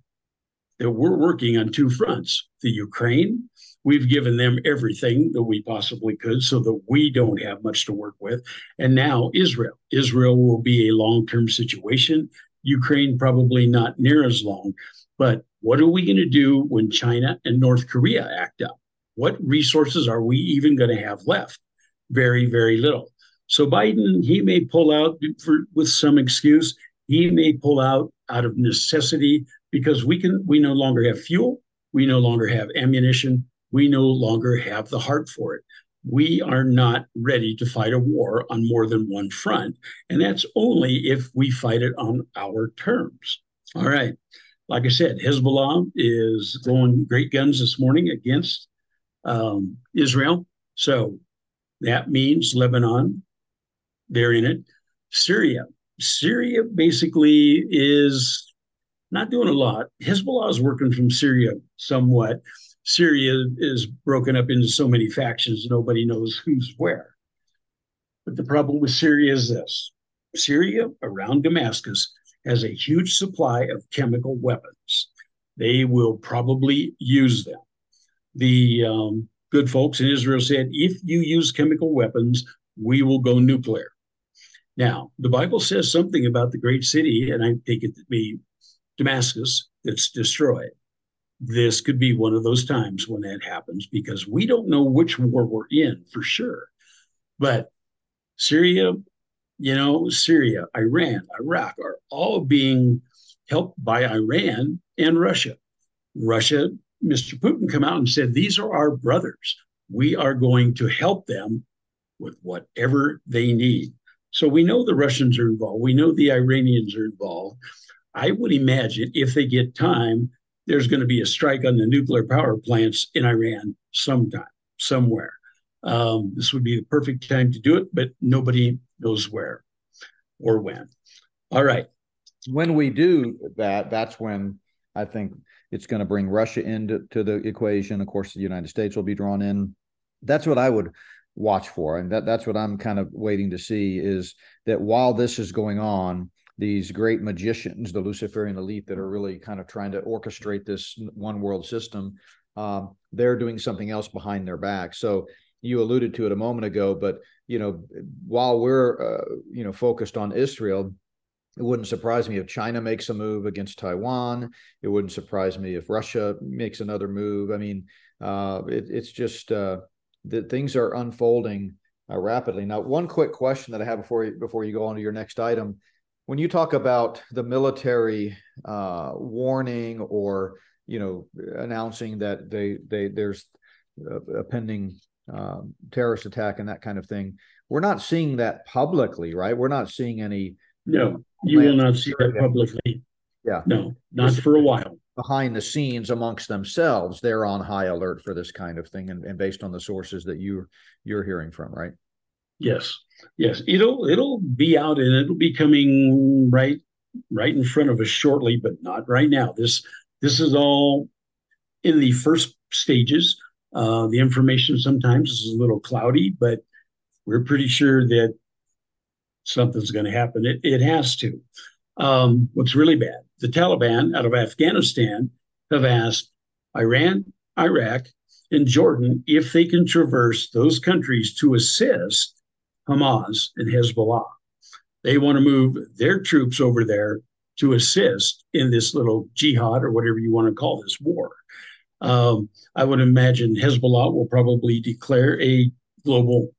that we're working on two fronts. The Ukraine, we've given them everything that we possibly could so that we don't have much to work with. And now Israel. Israel will be a long term situation. Ukraine, probably not near as long. But what are we going to do when China and North Korea act up? What resources are we even going to have left? Very, very little. So Biden, he may pull out for, with some excuse. He may pull out out of necessity because we can. We no longer have fuel. We no longer have ammunition. We no longer have the heart for it. We are not ready to fight a war on more than one front, and that's only if we fight it on our terms. All right. Like I said, Hezbollah is going great guns this morning against um, Israel. So that means Lebanon they're in it. Syria. Syria basically is not doing a lot. Hezbollah is working from Syria somewhat. Syria is broken up into so many factions, nobody knows who's where. But the problem with Syria is this Syria around Damascus has a huge supply of chemical weapons. They will probably use them. The um, good folks in Israel said if you use chemical weapons, we will go nuclear. Now, the Bible says something about the great city, and I take it to be Damascus, that's destroyed. this could be one of those times when that happens because we don't know which war we're in for sure. But Syria, you know, Syria, Iran, Iraq are all being helped by Iran and Russia. Russia, Mr. Putin come out and said, These are our brothers. We are going to help them with whatever they need. So we know the Russians are involved. We know the Iranians are involved. I would imagine if they get time, there's going to be a strike on the nuclear power plants in Iran sometime, somewhere. Um, this would be the perfect time to do it, but nobody knows where or when. All right. When we do that, that's when I think it's going to bring Russia into to the equation. Of course, the United States will be drawn in. That's what I would watch for, and that that's what I'm kind of waiting to see is that while this is going on, these great magicians, the Luciferian elite that are really kind of trying to orchestrate this one world system, um, they're doing something else behind their back. So you alluded to it a moment ago, but you know, while we're uh, you know focused on Israel, it wouldn't surprise me if China makes a move against Taiwan. It wouldn't surprise me if Russia makes another move. I mean, uh, it, it's just uh, that things are unfolding uh, rapidly. Now, one quick question that I have before you, before you go on to your next item, when you talk about the military uh, warning or you know announcing that they they there's a, a pending um, terrorist attack and that kind of thing, we're not seeing that publicly, right? We're not seeing any. No, you will not see that publicly. Yeah. No, not for a while. Behind the scenes amongst themselves, they're on high alert for this kind of thing, and, and based on the sources that you you're hearing from, right? Yes, yes. It'll it'll be out and it'll be coming right right in front of us shortly, but not right now. This this is all in the first stages. Uh, the information sometimes is a little cloudy, but we're pretty sure that something's going to happen. It, it has to. Um, what's really bad, the Taliban out of Afghanistan have asked Iran, Iraq, and Jordan if they can traverse those countries to assist Hamas and Hezbollah. They want to move their troops over there to assist in this little jihad or whatever you want to call this war. Um, I would imagine Hezbollah will probably declare a global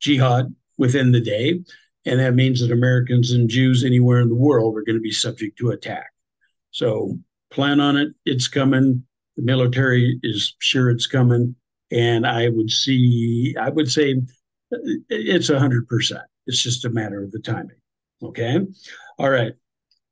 jihad within the day. And that means that Americans and Jews anywhere in the world are going to be subject to attack. So plan on it. It's coming. The military is sure it's coming. And I would see, I would say it's 100%. It's just a matter of the timing. Okay. All right.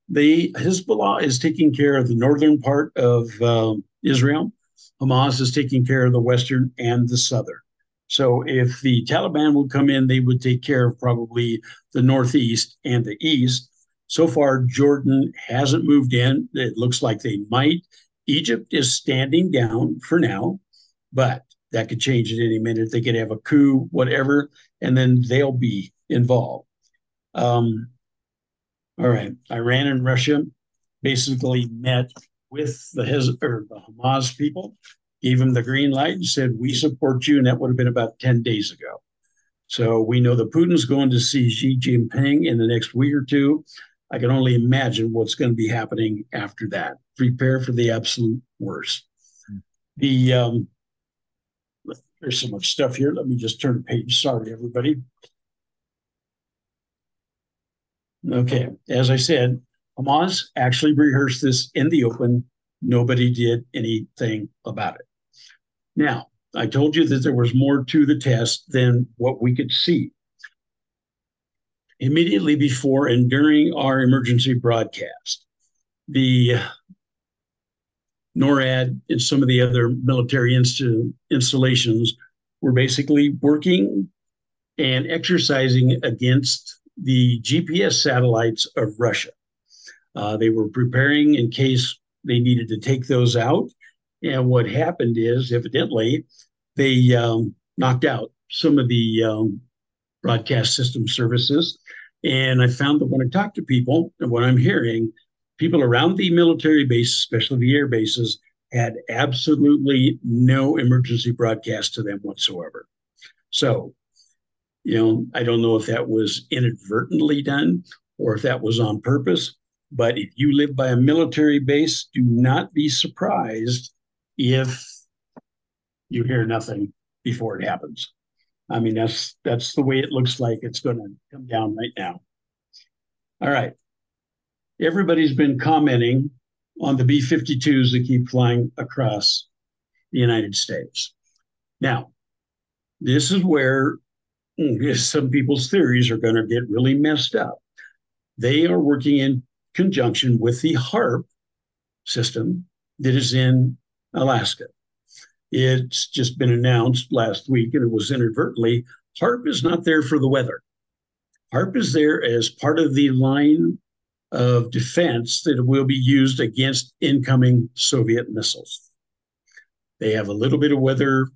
The Hezbollah is taking care of the northern part of um, Israel. Hamas is taking care of the western and the southern. So if the Taliban would come in, they would take care of probably the northeast and the east. So far, Jordan hasn't moved in. It looks like they might. Egypt is standing down for now, but that could change at any minute. They could have a coup, whatever, and then they'll be involved. Um, all right, Iran and Russia basically met with the, Hez- the Hamas people, gave him the green light and said, We support you. And that would have been about 10 days ago. So we know that Putin's going to see Xi Jinping in the next week or two. I can only imagine what's going to be happening after that. Prepare for the absolute worst. The um, there's so much stuff here. Let me just turn the page. Sorry, everybody. Okay, as I said, Hamas actually rehearsed this in the open. Nobody did anything about it. Now, I told you that there was more to the test than what we could see. Immediately before and during our emergency broadcast, the NORAD and some of the other military installations were basically working and exercising against the GPS satellites of Russia. Uh, they were preparing in case they needed to take those out. And what happened is, evidently, they um, knocked out some of the um, broadcast system services. And I found that when I talk to people and what I'm hearing, people around the military base, especially the air bases, had absolutely no emergency broadcast to them whatsoever. So, you know, I don't know if that was inadvertently done or if that was on purpose, But if you live by a military base, do not be surprised if you hear nothing before it happens. I mean, that's that's the way it looks like it's going to come down right now. All right. Everybody's been commenting on the B 52s that keep flying across the United States. Now, this is where some people's theories are going to get really messed up. They are working in conjunction with the HAARP system that is in Alaska. It's just been announced last week, and it was inadvertently HAARP is not there for the weather. HAARP is there as part of the line of defense that will be used against incoming Soviet missiles. They have a little bit of weather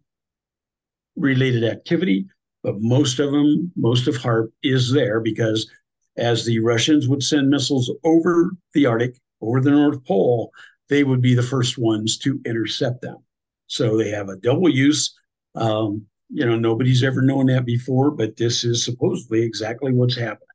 related activity, but most of them, most of HAARP is there because as the Russians would send missiles over the Arctic, over the North Pole, they would be the first ones to intercept them. So they have a double use. Um, you know, nobody's ever known that before, but this is supposedly exactly what's happening.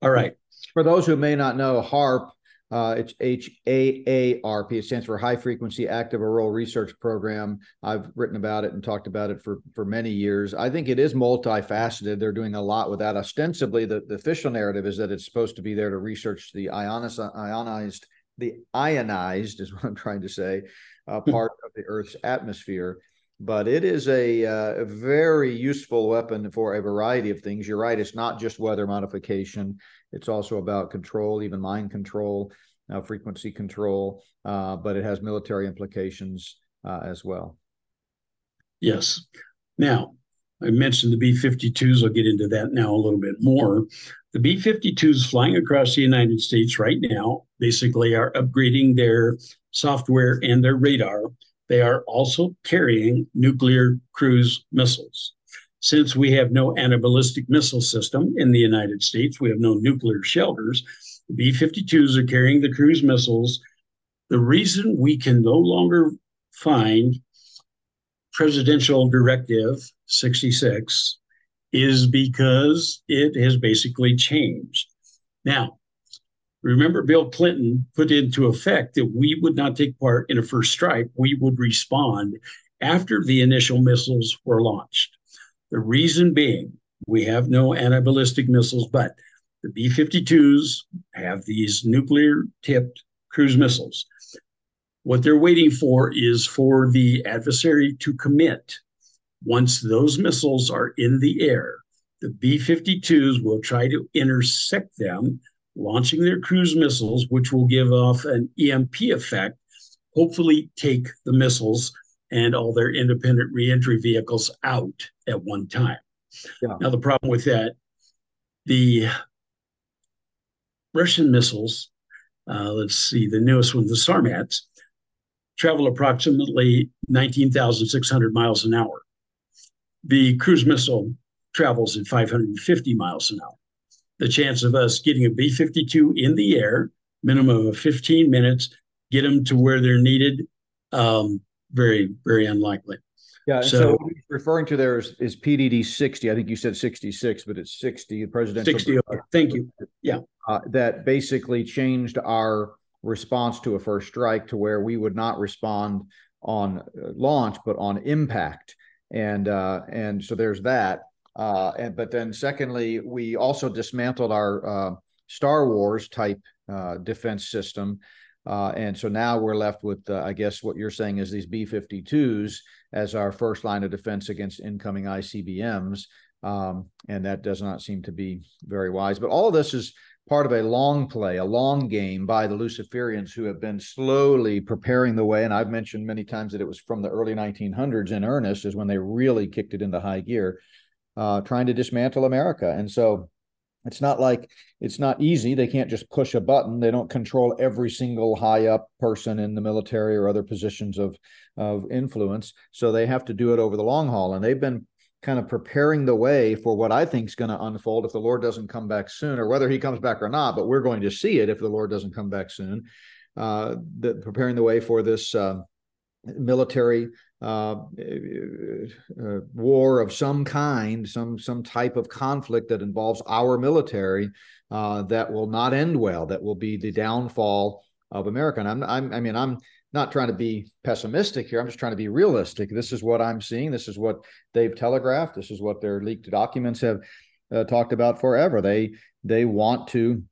All right. For those who may not know, HAARP, uh, it's H A A R P. It stands for High Frequency Active Auroral Research Program. I've written about it and talked about it for for many years. I think it is multifaceted. They're doing a lot with that. Ostensibly, the, the official narrative is that it's supposed to be there to research the ionized the ionized is what I'm trying to say, uh, hmm. part of the Earth's atmosphere. But it is a, uh, a, very useful weapon for a variety of things. You're right; it's not just weather modification. It's also about control, even mind control, uh, frequency control. Uh, but it has military implications uh, as well. Yes. Now, I mentioned the B 52s. I'll get into that now a little bit more. The B 52s flying across the United States right now basically are upgrading their software and their radar. They are also carrying nuclear cruise missiles. Since we have no anti-ballistic missile system in the United States, we have no nuclear shelters. B 52s are carrying the cruise missiles. The reason we can no longer find Presidential Directive 66 is because it has basically changed. Now, remember, Bill Clinton put into effect that we would not take part in a first strike, we would respond after the initial missiles were launched. The reason being, we have no anti ballistic missiles, but the B 52s have these nuclear tipped cruise missiles. What they're waiting for is for the adversary to commit. Once those missiles are in the air, the B 52s will try to intersect them, launching their cruise missiles, which will give off an EMP effect, hopefully, take the missiles and all their independent reentry vehicles out at one time. Yeah. Now, the problem with that, the Russian missiles, uh, let's see, the newest one, the Sarmats, travel approximately 19,600 miles an hour. The cruise missile travels at 550 miles an hour. The chance of us getting a B 52 in the air, minimum of 15 minutes, get them to where they're needed, um, very, very unlikely. Yeah. So, so referring to there is, is PDD 60. I think you said 66, but it's 60. Presidential 60. Okay. Thank you. Yeah. Uh, that basically changed our response to a first strike to where we would not respond on uh, launch but on impact and uh, and so there's that. Uh, and but then secondly we also dismantled our uh, star wars type uh, defense system. Uh, and so now we're left with i guess what you're saying is these b-52s as our first line of defense against incoming icbms um, and that does not seem to be very wise. But all this is part of a long play, a long game by the Luciferians who have been slowly preparing the way. And I've mentioned many times that it was from the early 1900s in earnest, is when they really kicked it into high gear, uh, trying to dismantle America. And so it's not like it's not easy. They can't just push a button. They don't control every single high up person in the military or other positions of of influence. So they have to do it over the long haul. And they've been kind of preparing the way for what I think is going to unfold if the Lord doesn't come back soon, or whether he comes back or not. But we're going to see it if the Lord doesn't come back soon. Uh, the, preparing the way for this uh, military uh, uh, war of some kind, some some type of conflict that involves our military uh, that will not end well, that will be the downfall of America. And I'm, I'm, I mean, I'm not trying to be pessimistic here. I'm just trying to be realistic. This is what I'm seeing. This is what they've telegraphed. This is what their leaked documents have uh, talked about forever. They they want to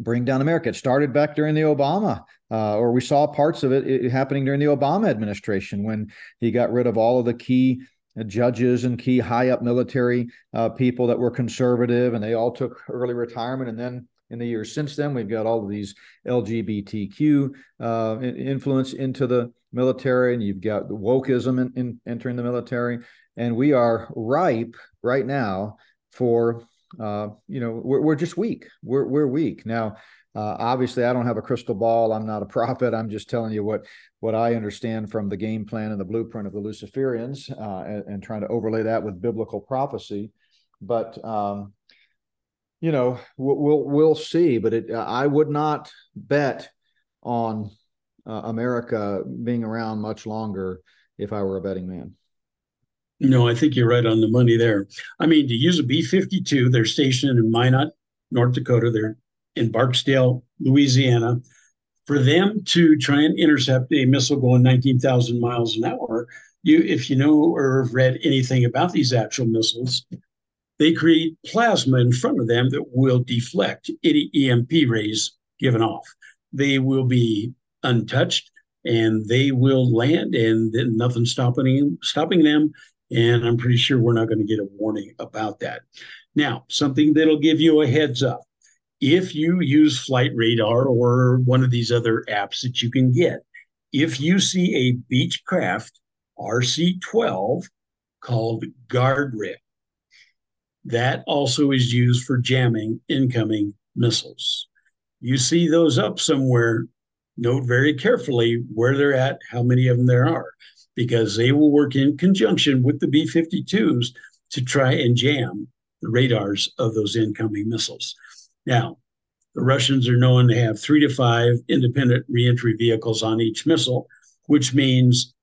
bring down America. It started back during the Obama, uh, or we saw parts of it, it, happening during the Obama administration when he got rid of all of the key judges and key high up military uh, people that were conservative, and they all took early retirement. And then in the years since then, we've got all of these LGBTQ uh, influence into the military, and you've got the wokeism in, in entering the military, and we are ripe right now for uh, you know, we're, we're just weak. We're, we're weak. Now, uh, obviously, I don't have a crystal ball. I'm not a prophet. I'm just telling you what what I understand from the game plan and the blueprint of the Luciferians, uh, and, and, trying to overlay that with biblical prophecy. But um, you know, we'll we'll, see. But it, I would not bet on uh, America being around much longer if I were a betting man. No, I think you're right on the money there. I mean, to use a B 52, they're stationed in Minot, North Dakota. They're in Barksdale, Louisiana. For them to try and intercept a missile going 19,000 miles an hour, you, if you know or have read anything about these actual missiles, they create plasma in front of them that will deflect any EMP rays given off. They will be untouched and they will land and then nothing stopping stopping them and I'm pretty sure we're not going to get a warning about that. Now, something that'll give you a heads up. If you use Flight Radar or one of these other apps that you can get, if you see a Beechcraft RC 12 called Guardrail, that also is used for jamming incoming missiles. You see those up somewhere, note very carefully where they're at, how many of them there are because they will work in conjunction with the B 52s to try and jam the radars of those incoming missiles. Now, the Russians are known to have three to five independent reentry vehicles on each missile, which means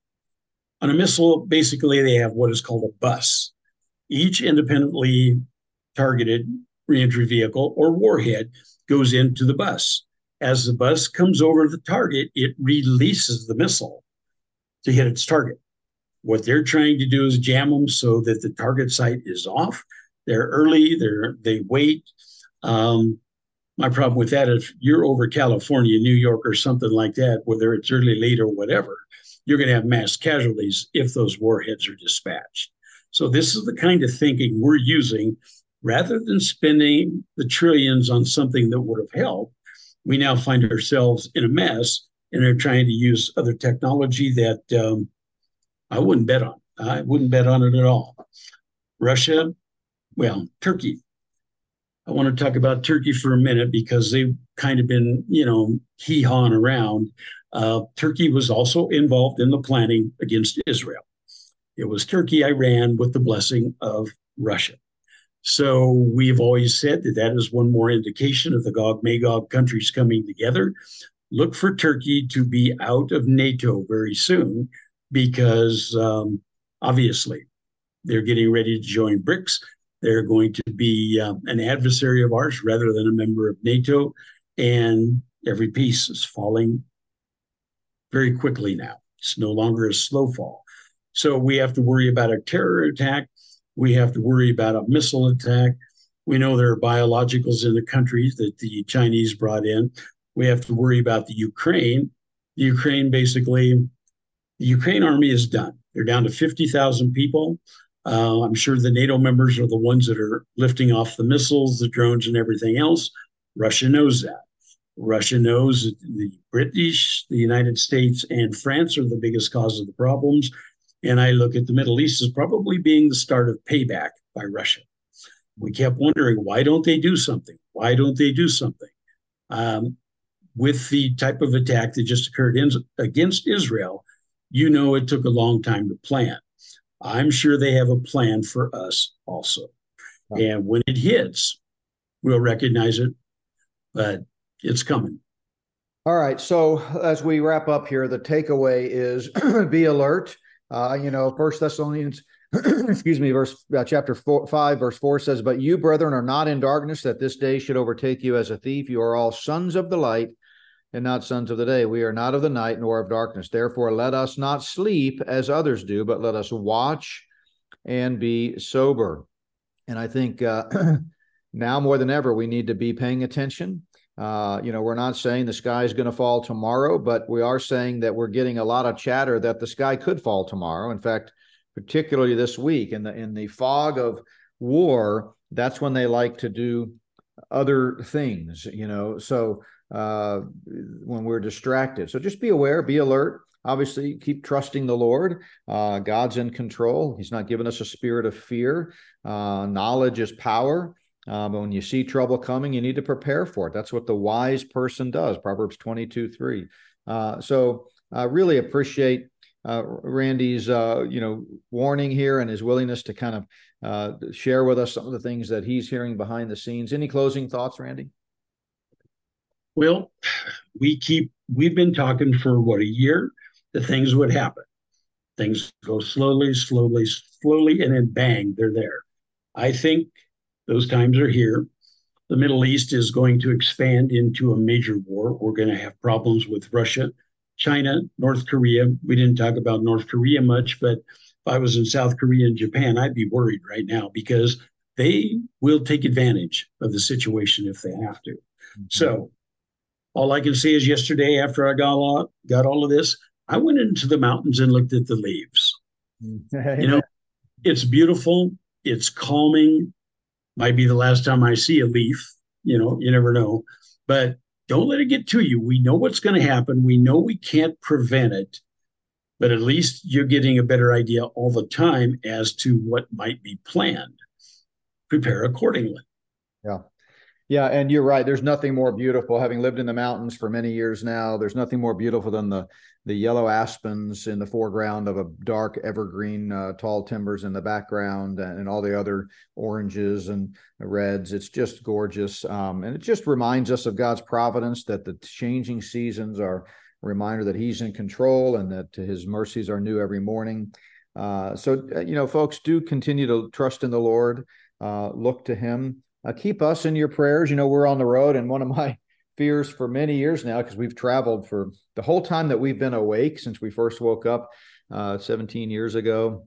on a missile, basically, they have what is called a bus. Each independently targeted reentry vehicle or warhead goes into the bus. As the bus comes over the target, it releases the missile to hit its target. What they're trying to do is jam them so that the target site is off. They're early. They're they wait. Um, my problem with that, if you're over California, New York, or something like that, whether it's early, late, or whatever, you're going to have mass casualties if those warheads are dispatched. So this is the kind of thinking we're using rather than spending the trillions on something that would have helped. We now find ourselves in a mess and they're trying to use other technology that um, I wouldn't bet on. I wouldn't bet on it at all. Russia, well, Turkey. I want to talk about Turkey for a minute because they've kind of been, you know, hee hawing around. Uh, Turkey was also involved in the planning against Israel. It was Turkey, Iran, with the blessing of Russia. So we've always said that that is one more indication of the Gog Magog countries coming together look for Turkey to be out of NATO very soon because um, obviously they're getting ready to join BRICS. They're going to be uh, an adversary of ours rather than a member of NATO. And every piece is falling very quickly now. It's no longer a slow fall. So we have to worry about a terror attack. We have to worry about a missile attack. We know there are biologicals in the countries that the Chinese brought in we have to worry about the Ukraine. The Ukraine basically, the Ukraine army is done. They're down to 50,000 people. Uh, I'm sure the NATO members are the ones that are lifting off the missiles, the drones, and everything else. Russia knows that. Russia knows that the British, the United States, and France are the biggest cause of the problems. And I look at the Middle East as probably being the start of payback by Russia. We kept wondering, why don't they do something? Why don't they do something? Um, with the type of attack that just occurred in, against Israel, you know it took a long time to plan. I'm sure they have a plan for us also. And when it hits, we'll recognize it, but it's coming. All right. So as we wrap up here, the takeaway is be alert. Uh, you know, First Thessalonians, excuse me, verse uh, chapter four, five, verse four says, "But you, brethren, are not in darkness, that this day should overtake you as a thief. You are all sons of the light." And not sons of the day. We are not of the night nor of darkness. Therefore, let us not sleep as others do, but let us watch and be sober. And I think uh, now more than ever, we need to be paying attention uh, you know, we're not saying the sky is going to fall tomorrow, but we are saying that we're getting a lot of chatter that the sky could fall tomorrow. In fact, particularly this week in the in the fog of war, that's when they like to do other things. You know, so uh, when we're distracted, so just be aware, be alert. Obviously, keep trusting the Lord. Uh, God's in control. He's not given us a spirit of fear. Uh, knowledge is power. Um, when you see trouble coming, you need to prepare for it. That's what the wise person does. Proverbs 22 3. Uh, so I really appreciate uh, Randy's uh, you know warning here and his willingness to kind of uh, share with us some of the things that he's hearing behind the scenes. Any closing thoughts, Randy? Well, we keep we've been talking for what a year that things would happen. Things go slowly, slowly, slowly, and then bang, they're there. I think those times are here. The Middle East is going to expand into a major war. We're going to have problems with Russia, China, North Korea. We didn't talk about North Korea much, but if I was in South Korea and Japan, I'd be worried right now because they will take advantage of the situation if they have to. Mm-hmm. So all I can say is yesterday after I got all, got all of this, I went into the mountains and looked at the leaves. you know, it's beautiful, it's calming, might be the last time I see a leaf. You know, you never know. But don't let it get to you. We know what's going to happen. We know we can't prevent it, but at least you're getting a better idea all the time as to what might be planned. Prepare accordingly. Yeah. Yeah, and you're right. There's nothing more beautiful. Having lived in the mountains for many years now, there's nothing more beautiful than the the yellow aspens in the foreground of a dark evergreen uh, tall timbers in the background, and, and, all the other oranges and reds. It's just gorgeous, um, and it just reminds us of God's providence that the changing seasons are a reminder that He's in control and that His mercies are new every morning. Uh, so, uh, you know, folks, do continue to trust in the Lord, uh, look to Him. Uh, keep us in your prayers. You know, we're on the road, and one of my fears for many years now, because we've traveled for the whole time that we've been awake since we first woke up uh, 17 years ago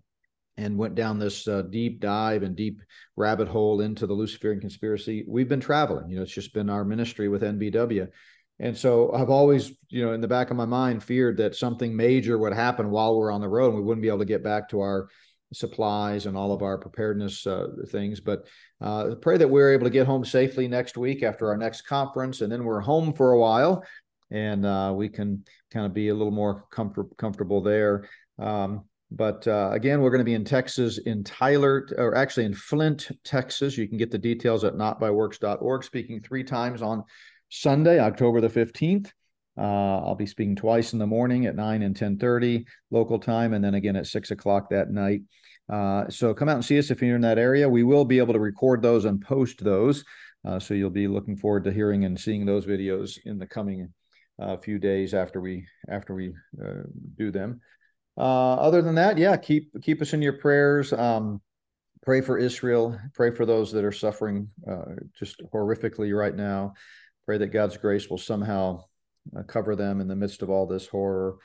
and went down this uh, deep dive and deep rabbit hole into the Luciferian conspiracy. We've been traveling. You know, it's just been our ministry with NBW. And so I've always, you know, in the back of my mind, feared that something major would happen while we're on the road and we wouldn't be able to get back to our supplies and all of our preparedness uh, things. But uh, pray that we're able to get home safely next week after our next conference, and then we're home for a while, and uh, we can kind of be a little more comfort- comfortable there. Um, but uh, again, we're going to be in Texas, in Tyler, or actually in Flint, Texas. You can get the details at notbyworks.org. Speaking three times on Sunday, October the fifteenth. Uh, I'll be speaking twice in the morning at 9 and 10.30 local time, and then again at 6 o'clock that night. Uh, so come out and see us if you're in that area. We will be able to record those and post those. Uh, so you'll be looking forward to hearing and seeing those videos in the coming uh, few days after we after we uh, do them. Uh, other than that, yeah, keep keep us in your prayers. Um, pray for Israel. Pray for those that are suffering just horrifically right now. Pray that God's grace will somehow cover them in the midst of all this horror.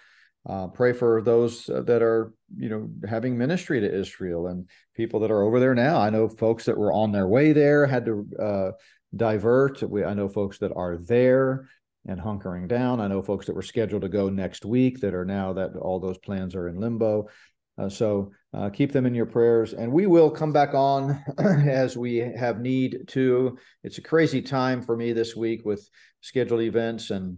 Uh, pray for those uh, that are, you know, having ministry to Israel and people that are over there now. I know folks that were on their way there had to uh, divert. We, I know folks that are there and hunkering down. I know folks that were scheduled to go next week that are now that all those plans are in limbo. Uh, so uh, keep them in your prayers, and we will come back on as we have need to. It's a crazy time for me this week with scheduled events and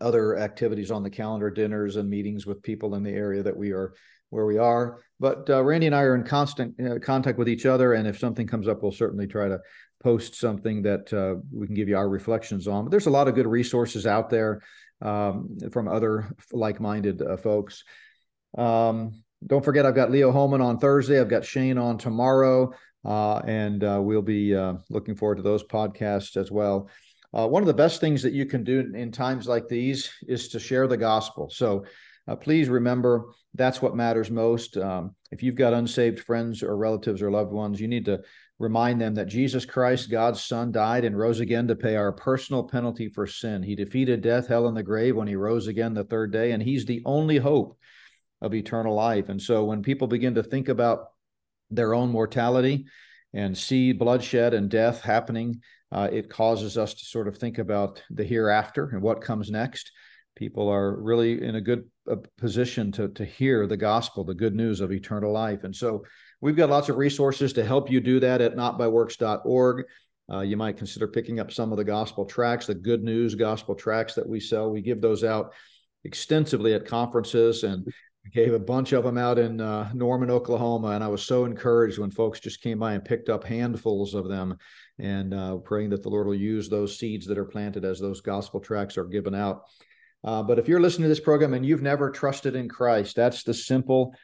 other activities on the calendar, dinners and meetings with people in the area that we are where we are. But uh, Randy and I are in constant uh, contact with each other, and if something comes up, we'll certainly try to post something that uh, we can give you our reflections on. But there's a lot of good resources out there um, from other like-minded uh, folks. Um, don't forget, I've got Leo Hohmann on Thursday. I've got Shane on tomorrow, uh, and uh, we'll be looking forward to those podcasts as well. Uh, one of the best things that you can do in times like these is to share the gospel. So uh, please remember that's what matters most. Um, if you've got unsaved friends or relatives or loved ones, you need to remind them that Jesus Christ, God's Son, died and rose again to pay our personal penalty for sin. He defeated death, hell, and the grave when he rose again the third day, and he's the only hope of eternal life. And so when people begin to think about their own mortality and see bloodshed and death happening, uh, it causes us to sort of think about the hereafter and what comes next. People are really in a good uh, position to, to hear the gospel, the good news of eternal life. And so we've got lots of resources to help you do that at notbyworks.org. Uh, you might consider picking up some of the gospel tracks, the good news gospel tracks that we sell. We give those out extensively at conferences and gave a bunch of them out in uh, Norman, Oklahoma, and I was so encouraged when folks just came by and picked up handfuls of them, and uh, praying that the Lord will use those seeds that are planted as those gospel tracts are given out. Uh, but if you're listening to this program and you've never trusted in Christ, that's the simple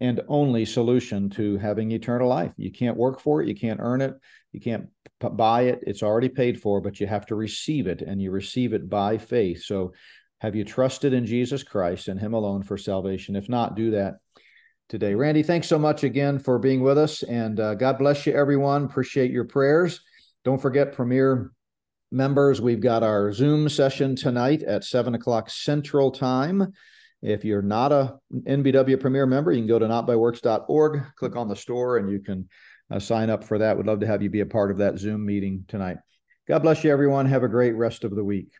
and only solution to having eternal life. You can't work for it, you can't earn it, you can't p- buy it. It's already paid for, but you have to receive it, and you receive it by faith. So have you trusted in Jesus Christ and Him alone for salvation? If not, do that today. Randy, thanks so much again for being with us. And uh, God bless you, everyone. Appreciate your prayers. Don't forget, Premier members, we've got our Zoom session tonight at 7 o'clock Central Time. If you're not a NBW Premier member, you can go to notbyworks.org, click on the store, and you can uh, sign up for that. We'd love to have you be a part of that Zoom meeting tonight. God bless you, everyone. Have a great rest of the week.